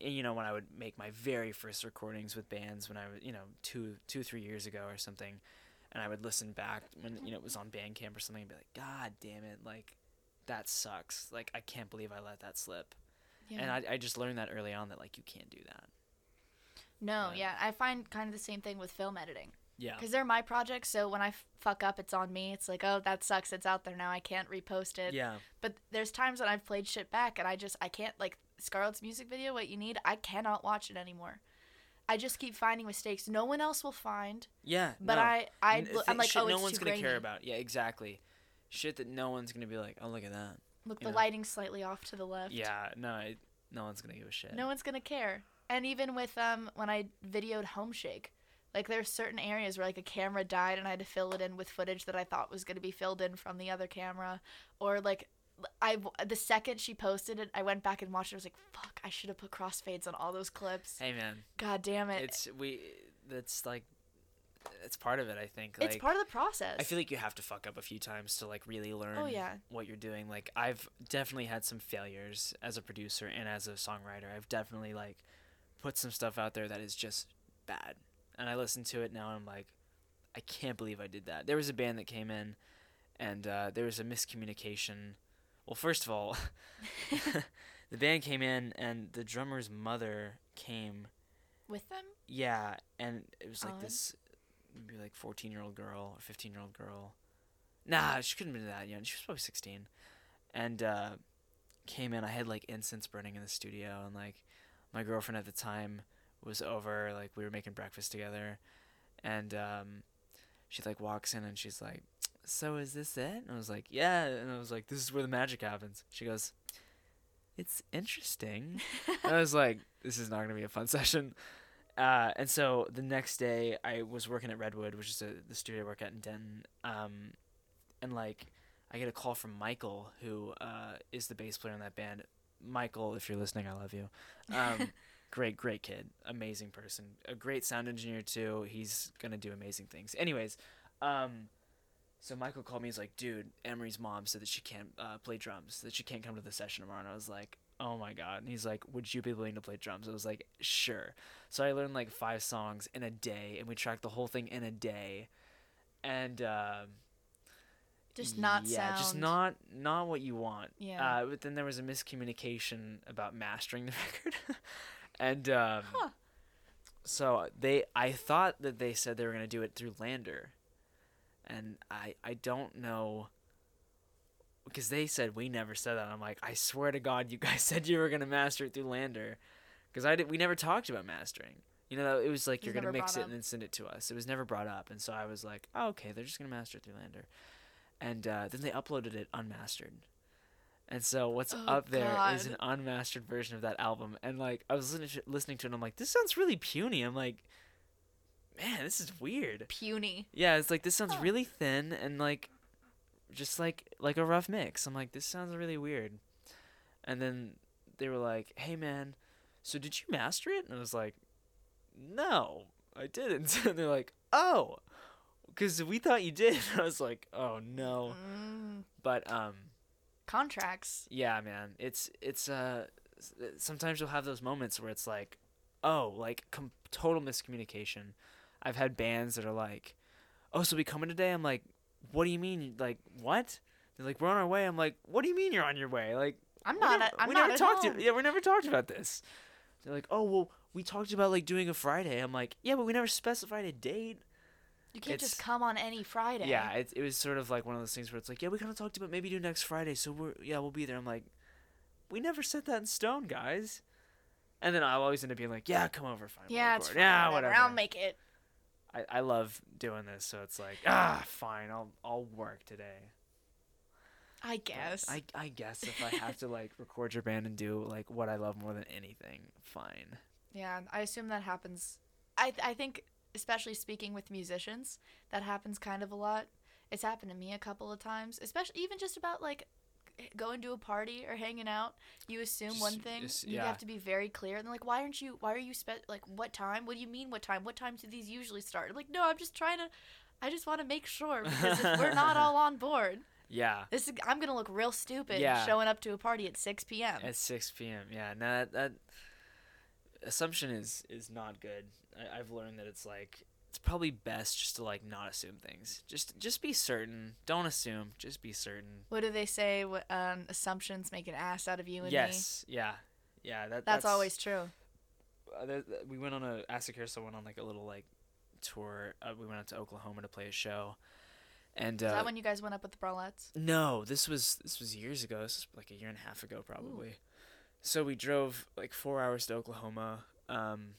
eh, you know, when I would make my very first recordings with bands when I was, you know, two, two, three years ago or something, and I would listen back when you know it was on Bandcamp or something, and be like, God damn it, like, that sucks. Like I can't believe I let that slip. yeah. And I, I just learned that early on that like you can't do that. No, yeah, I find kind of the same thing with film editing. Yeah. because they're my projects. So when I f- fuck up, it's on me. It's like, oh, that sucks. It's out there now. I can't repost it. Yeah. But there's times when I've played shit back, and I just I can't like Scarlett's music video. What you need, I cannot watch it anymore. I just keep finding mistakes no one else will find. Yeah. But no. I I N- look, thi- I'm like, shit oh, no one's gonna care about. Yeah, exactly. Shit that no one's gonna be like, oh look at that. Look, you the know. lighting's slightly off to the left. Yeah, no, it, no one's gonna give a shit. No one's gonna care. And even with um when I videoed Home Shake, like there's certain areas where like a camera died and I had to fill it in with footage that I thought was gonna be filled in from the other camera, or like I the second she posted it, I went back and watched it. I was like, fuck, I should have put crossfades on all those clips. Hey man, God damn it. it's we. That's like, it's part of it. I think. it's part of the process. I feel like you have to fuck up a few times to like really learn Oh yeah. what you're doing. Like I've definitely had some failures as a producer and as a songwriter. I've definitely like put some stuff out there that is just bad. And I listen to it now and I'm like, I can't believe I did that. There was a band that came in and uh, there was a miscommunication. Well, first of all, the band came in and the drummer's mother came. with them. Yeah, and it was like Odd. this maybe like 14 year old girl or 15 year old girl. Nah, she couldn't have been that young. She was probably 16. And uh, came in. I had like incense burning in the studio, and like my girlfriend at the time was over. Like we were making breakfast together, and um, she like walks in and she's like, "So is this it?" And I was like, "Yeah." And I was like, "This is where the magic happens." She goes, "It's interesting." I was like, "This is not gonna be a fun session." Uh, and so the next day, I was working at Redwood, which is a, the studio I work at in Denton. Um, and like, I get a call from Michael, who uh, is the bass player in that band. Michael, if you're listening, I love you. Um, great, great kid, amazing person, a great sound engineer too. He's gonna do amazing things. Anyways, um, so Michael called me. He's like, "Dude, Emery's mom said that she can't uh, play drums, that she can't come to the session tomorrow." And I was like, "Oh my god!" And he's like, "Would you be willing to play drums?" I was like, "Sure." So I learned like five songs in a day, and we tracked the whole thing in a day, and. um Just not yeah, just not not what you want. Yeah. Uh, but then there was a miscommunication about mastering the record, and um, Huh. so they I thought that they said they were gonna do it through LANDR, and I I don't know. Because they said we never said that. I'm like, I swear to God, you guys said you were gonna master it through LANDR, because I did. We never talked about mastering. You know, it was like It you're gonna mix it up. and then send it to us. It was never brought up, and so I was like, oh, okay, they're just gonna master it through LANDR, and uh, then they uploaded it unmastered. And so what's Oh, up there is God. an unmastered version of that album, and like I was listening to, listening to it, and I'm like, this sounds really puny. I'm like, man, this is weird. Puny. Yeah, it's like this sounds really thin and like just like like a rough mix. I'm like, this sounds really weird. And then they were like, "Hey man, so did you master it?" And I was like, "No, I didn't." and they're like, "Oh, because we thought you did. I was like, oh no. Mm, But um, contracts. yeah, man, it's it's uh, sometimes you'll have those moments where it's like, oh, like com- total miscommunication. I've had bands that are like, oh, so we coming today? I'm like, what do you mean? Like what? They're like, we're on our way. I'm like, what do you mean you're on your way? Like, I'm not. never, I'm we not never talked home. to, yeah, we never talked about this. They're like, oh well, we talked about like doing a Friday. I'm like, yeah, but we never specified a date. You can't just come on any Friday. Yeah, it, it was sort of like one of those things where it's like, yeah, we kind of talked about maybe do next Friday, so we're yeah, we'll be there. I'm like, we never set that in stone, guys. And then I'll always end up being like, yeah, come over, fine. Yeah, it's fine, yeah, whatever. whatever. I'll make it. I, I love doing this, so it's like, ah, fine, I'll I'll work today. I But guess. I I guess if I have to like record your band and do like what I love more than anything, fine. Yeah, I assume that happens. I I think, especially speaking with musicians, that happens kind of a lot. It's happened to me a couple of times, especially even just about like going to a party or hanging out. You assume one thing, just- you have to be very clear. And like, why aren't you? Why are you spe- like what time? What do you mean what time? What time do these usually start? I'm like, no, I'm just trying to. I just want to make sure because if we're not all on board, Yeah. this is, I'm gonna look real stupid Yeah. showing up to a party at 6 p.m. At six p.m. Yeah, no, that, that assumption is is not good. I, I've learned that it's like it's probably best just to like not assume things. Just just be certain. Don't assume. Just be certain. What do they say? What um, assumptions make an ass out of you and me? yes. Yeah. Yeah. That, That's, always true. Uh, there- th- we went on a Asakirsa went on like a little like tour. Uh, we went out to Oklahoma to play a show, and Is uh, that when you guys went up with the Bralettes? No, this was this was years ago. This was like a year and a half ago, probably. So we drove like four hours to Oklahoma. Um,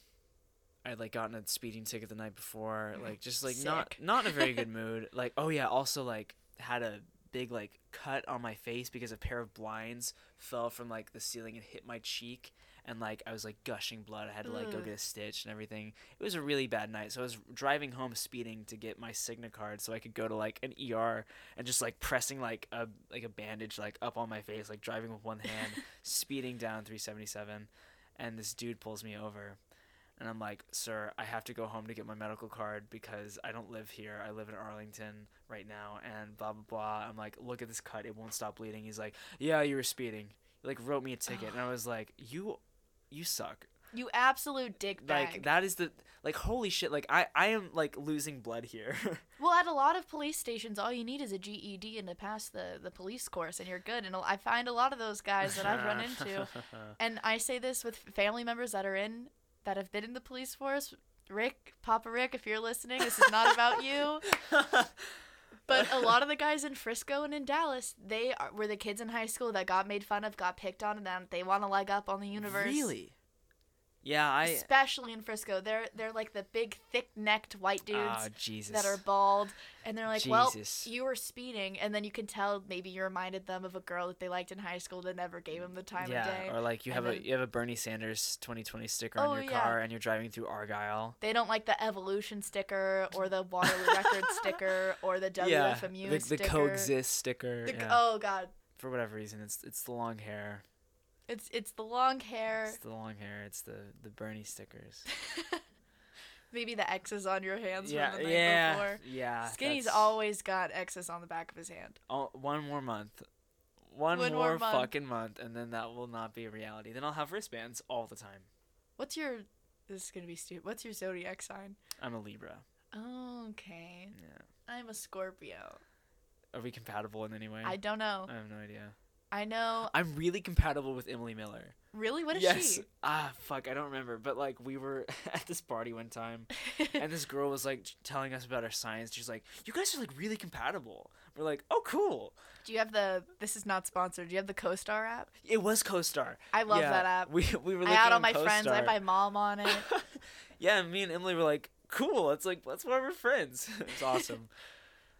I had like gotten a speeding ticket the night before, like just like not Sick. not in a very good mood. Like oh yeah, also like had a big like cut on my face because a pair of blinds fell from like the ceiling and hit my cheek. And like I was like gushing blood. I had to like go get a stitch and everything. It was a really bad night. So I was driving home speeding to get my Cigna card so I could go to like an ER and just like pressing like a like a bandage like up on my face, like driving with one hand, speeding down 377, and this dude pulls me over, and I'm like, "Sir, I have to go home to get my medical card because I don't live here. I live in Arlington right now." And blah blah blah. I'm like, "Look at this cut; it won't stop bleeding." He's like, "Yeah, you were speeding." He like wrote me a ticket, and I was like, "You, you suck." You absolute dick bag. Like that is the like holy shit. Like I I am like losing blood here. well, at a lot of police stations, all you need is a GED and to pass the, the police course, and you're good. And I find a lot of those guys that I've run into, and I say this with family members that are in that have been in the police force. Rick, Papa Rick, if you're listening, this is not about you. But a lot of the guys in Frisco and in Dallas, they are, were the kids in high school that got made fun of, got picked on, and then they want to leg up on the universe. Really? Yeah, I. Especially in Frisco, they're they're like the big, thick-necked white dudes Ah, Jesus. that are bald, and they're like, "Well, you were speeding," and then you can tell maybe you reminded them of a girl that they liked in high school that never gave them the time yeah, of day. or like you and have a then- you have a Bernie Sanders 2020 sticker Oh, on your yeah. car, and you're driving through Argyle. They don't like the evolution sticker or the Waterloo Record sticker or the yeah, WFMU the, sticker. the coexist sticker. The- yeah. Oh god, For whatever reason, it's it's the long hair. It's it's the long hair. It's the long hair. It's the the Bernie stickers. Maybe the X's on your hands yeah, from the night yeah, before. yeah. Skinny's that's- always got X's on the back of his hand. Oh, one more month. One, One more, more month. fucking month, and then that will not be a reality. Then I'll have wristbands all the time. What's your? This is gonna be stupid. What's your zodiac sign? I'm a Libra. Okay, Yeah. I'm a Scorpio. Are we compatible in any way? I don't know. I have no idea. I know. I'm really compatible with Emily Miller. Really, what is yes. she? Ah, fuck, I don't remember. But like, we were at this party one time, and this girl was like telling us about our science. She's like, "You guys are like really compatible." We're like, "Oh, cool." Do you have the? This is not sponsored. Do you have the CoStar app? It was CoStar. I love Yeah, that app. We we were. I add all my friends. I had my mom on it. yeah, me and Emily were like, "Cool." It's like that's why we're friends. it's awesome.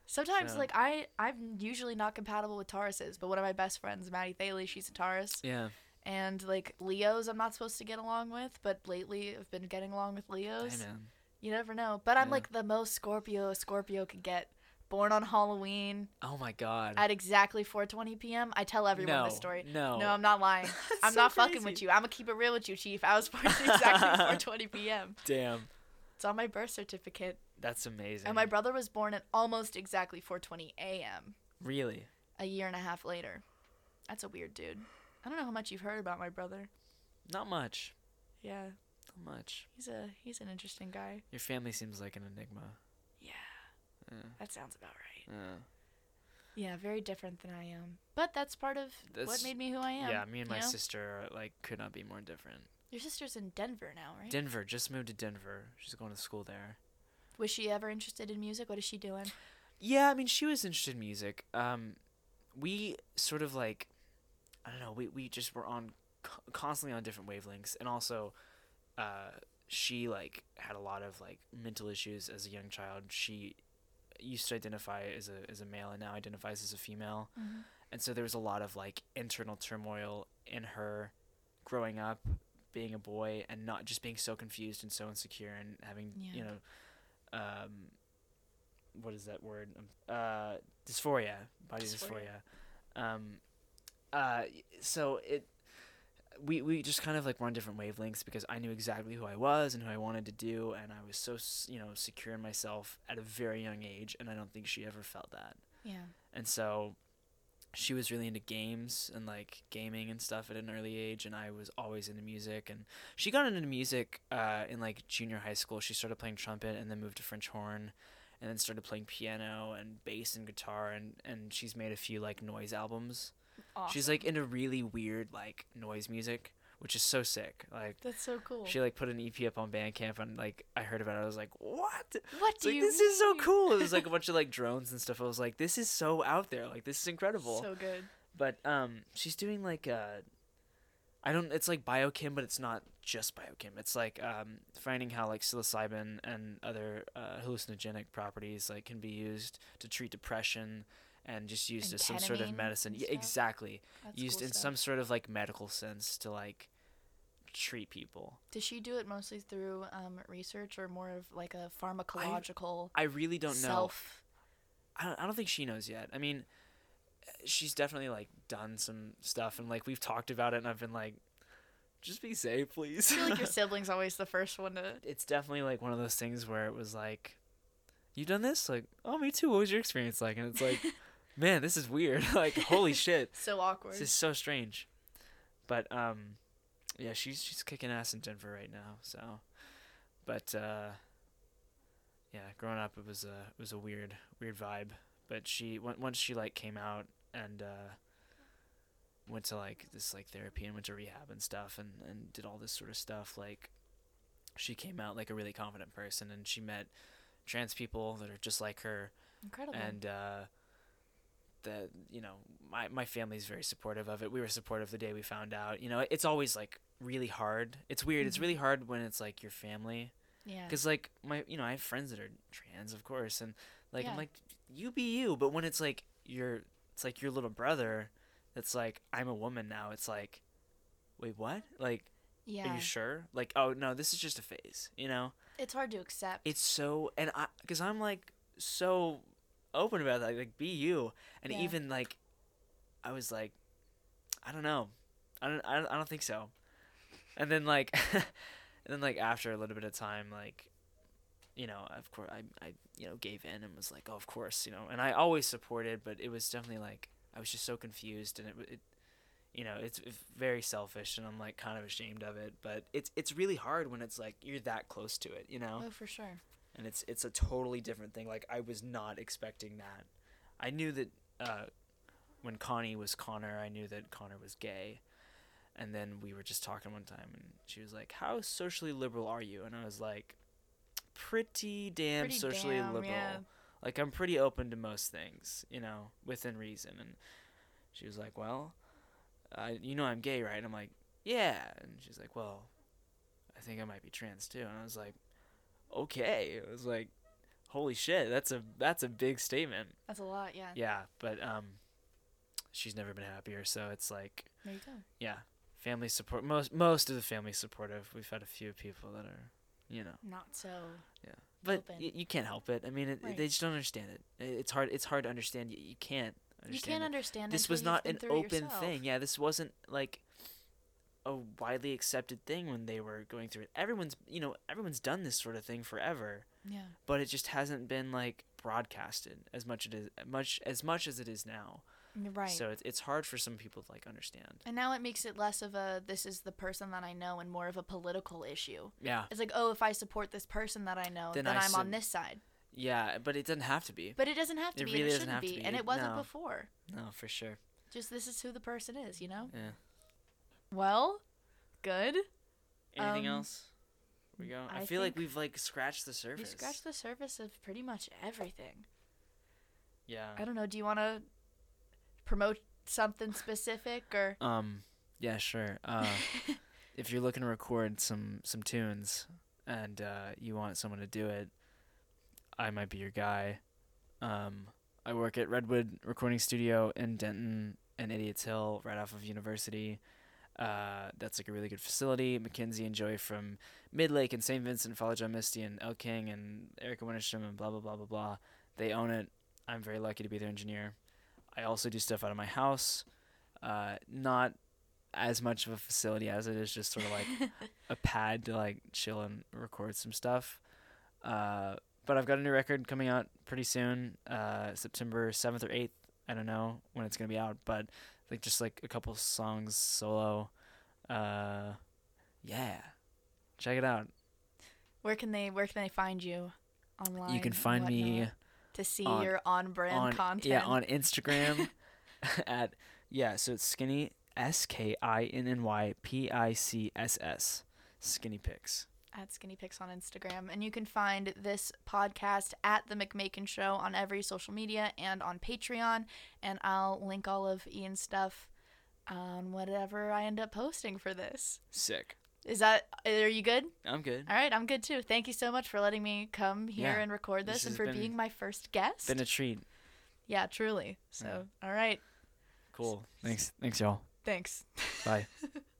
Sometimes, So- like I, I'm usually not compatible with Tauruses, but one of my best friends, Maddie Thaley, she's a Taurus, yeah. and like Leos, I'm not supposed to get along with, but lately I've been getting along with Leos. Hey man. You never know. But I'm Yeah. like the most Scorpio a Scorpio could get. Born on Halloween Oh my god. at exactly 4:20 p.m. I tell everyone no, this story. No. No, I'm not lying. I'm so not fucking with you. I'm gonna keep it real with you, Chief. I was born at exactly 4:20 p.m. Damn. It's on my birth certificate. That's amazing. And my brother was born at almost exactly 4:20 a.m. really? a year and a half later. That's a weird dude. I don't know how much you've heard about my brother. Not much. Yeah, Not much. he's a he's an interesting guy. Your family seems like an enigma. Yeah, Yeah. that sounds about right. Yeah. Yeah, very different than I am. But that's part of what made me who I am. Yeah, me and my know? sister are, like could not be more different. Your sister's in Denver now, right? Denver just moved to Denver. She's going to school there. Was she ever interested in music? What is she doing? Yeah, I mean, she was interested in music. Um, we sort of like, I don't know, we, we just were on constantly on different wavelengths, and also, uh, she like had a lot of like mental issues as a young child. She used to identify as a as a male, and now identifies as a female, Mm-hmm. and so there was a lot of like internal turmoil in her growing up being a boy and not just being so confused and so insecure and having you know um what is that word um, uh dysphoria body dysphoria, Dysphoria. um uh so it we we just kind of like were on different wavelengths because I knew exactly who I was and who I wanted to do and I was so you know secure in myself at a very young age and I don't think she ever felt that Yeah. and so she was really into games and like gaming and stuff at an early age and i was always into music and she got into music uh, in like junior high school. She started playing trumpet and then moved to french horn and then started playing piano and bass and guitar and, and she's made a few like noise albums. Awesome. she's like into really weird like noise music which is so sick like That's so cool. she like put an ep up on bandcamp and like i heard about it i was like what what it's do like you this is so cool. It was like a bunch of like drones and stuff. I was like, this is so out there. Like this is incredible. So good. but um, she's doing like uh, I don't. It's like biochem, but it's not just biochem. It's like um, finding how like psilocybin and other uh, hallucinogenic properties like can be used to treat depression and just used And as some sort of medicine. Yeah, exactly. That's used cool in stuff. some sort of like medical sense to like treat people. Does she do it mostly through um, research or more of like a pharmacological I really don't know. I don't, I don't think she knows yet. I mean, she's definitely like done some stuff and like we've talked about it and I've been like just be safe, please. I feel like your sibling's always the first one to. it's definitely like one of those things where it was like you done this? Like, oh, me too. What was your experience like? And it's like, man, this is weird. like, holy shit. So awkward. This is so strange. But um yeah, she's she's kicking ass in Denver right now, so but uh yeah, growing up it was a it was a weird weird vibe. But she on- once she like came out and uh went to like this like therapy and went to rehab and stuff and and did all this sort of stuff like she came out like a really confident person and she met trans people that are just like her Incredible. and uh, the you know my my family's very supportive of it. We were supportive the day we found out. You know, it's always like really hard. It's weird. It's Mhm. really hard when it's like your family, yeah. because like my you know I have friends that are trans, of course, and like I'm like you be you. But when it's like your it's like your little brother, that's like I'm a woman now. It's like, wait, what? Like, Yeah. are you sure? Like, oh no, this is just a phase. You know It's hard to accept. it's so and I because I'm like so open about that like be you. And Yeah. even like I was like I don't know. I don't I don't, I don't think so. And then like and then like after a little bit of time like you know of course I I you know gave in and was like oh of course you know. And I always supported but it was definitely like I was just so confused and it it you know it's, it's very selfish and I'm like kind of ashamed of it. But it's it's really hard when it's like you're that close to it you know? Oh, for sure. And it's it's a totally different thing. Like I was not expecting that. I knew that uh, when Connie was Connor, I knew that Connor was gay, and then we were just talking one time, and she was like, "How socially liberal are you?" And I was like, "Pretty damn Pretty socially damn, liberal. yeah. Like I'm pretty open to most things, you know, within reason." And she was like, "Well, uh, you know I'm gay, right?" And I'm like, "Yeah," and she's like, "Well." I think I might be trans too, and I was like, okay. It was like, holy shit, that's a that's a big statement. That's a lot. Yeah. Yeah, but um, she's never been happier. So it's like, There you go. yeah, family support. Most most of the family supportive. We've had a few people that are, you know, Not so. Yeah, but y- you can't help it. I mean, it, Right. they just don't understand it. It's hard. It's hard to understand. You, you can't. Understand You can't it. understand. This was not an open yourself. thing. Yeah, this wasn't like. A widely accepted thing when they were going through it. Everyone's you know everyone's done this sort of thing forever, Yeah. but it just hasn't been like broadcasted as much it is much as much as it is now. Right. So it's it's hard for some people to like understand. and now it makes it less of a this is the person that I know and more of a political issue. Yeah, It's like, oh, if I support this person that I know, Then then, I I'm on this side. yeah, but it doesn't have to be. But it doesn't have to It be. really it shouldn't be. be. And it wasn't No. before. No, for sure. Just this is who the person is, you know? Yeah. Well, good. Anything Um, else? We go. I, I feel like we've like scratched the surface. We scratched the surface of pretty much everything. Yeah. I don't know. Do you want to promote something specific or? Um. Yeah. Sure. Uh, if you're looking to record some some tunes and uh, you want someone to do it, I might be your guy. Um, I work at Redwood Recording Studio in Denton and Idiots Hill, right off of University. Uh, that's like a really good facility. Mackenzie and Joey from Midlake and St. Vincent, Father John Misty and Elle King and Erika Wennerstrom and blah blah blah blah blah. They own it. I'm very lucky to be their engineer. I also do stuff out of my house. Uh, not as much of a facility as it is just sort of like a pad to like chill and record some stuff. Uh, but I've got a new record coming out pretty soon, uh, September seventh or eighth. I don't know when it's gonna be out, but like just like a couple songs solo. Uh, yeah, check it out. Where can they Where can they find you online? you can find me to see on- your on brand on content. yeah on Instagram at yeah. So it's skinny S K I N N Y P I C S S skinny pics. At Skinny Pics on Instagram. And you can find this podcast at The McMakin Show on every social media and on Patreon. And I'll link all of Ian's stuff on whatever I end up posting for this. Sick. Is that, are you good? I'm good. All right, I'm good too. Thank you so much for letting me come here Yeah, and record this this, and for been- being my first guest. Been a treat. yeah, truly. So, all right. Cool. Thanks. Thanks, y'all. Thanks. Bye.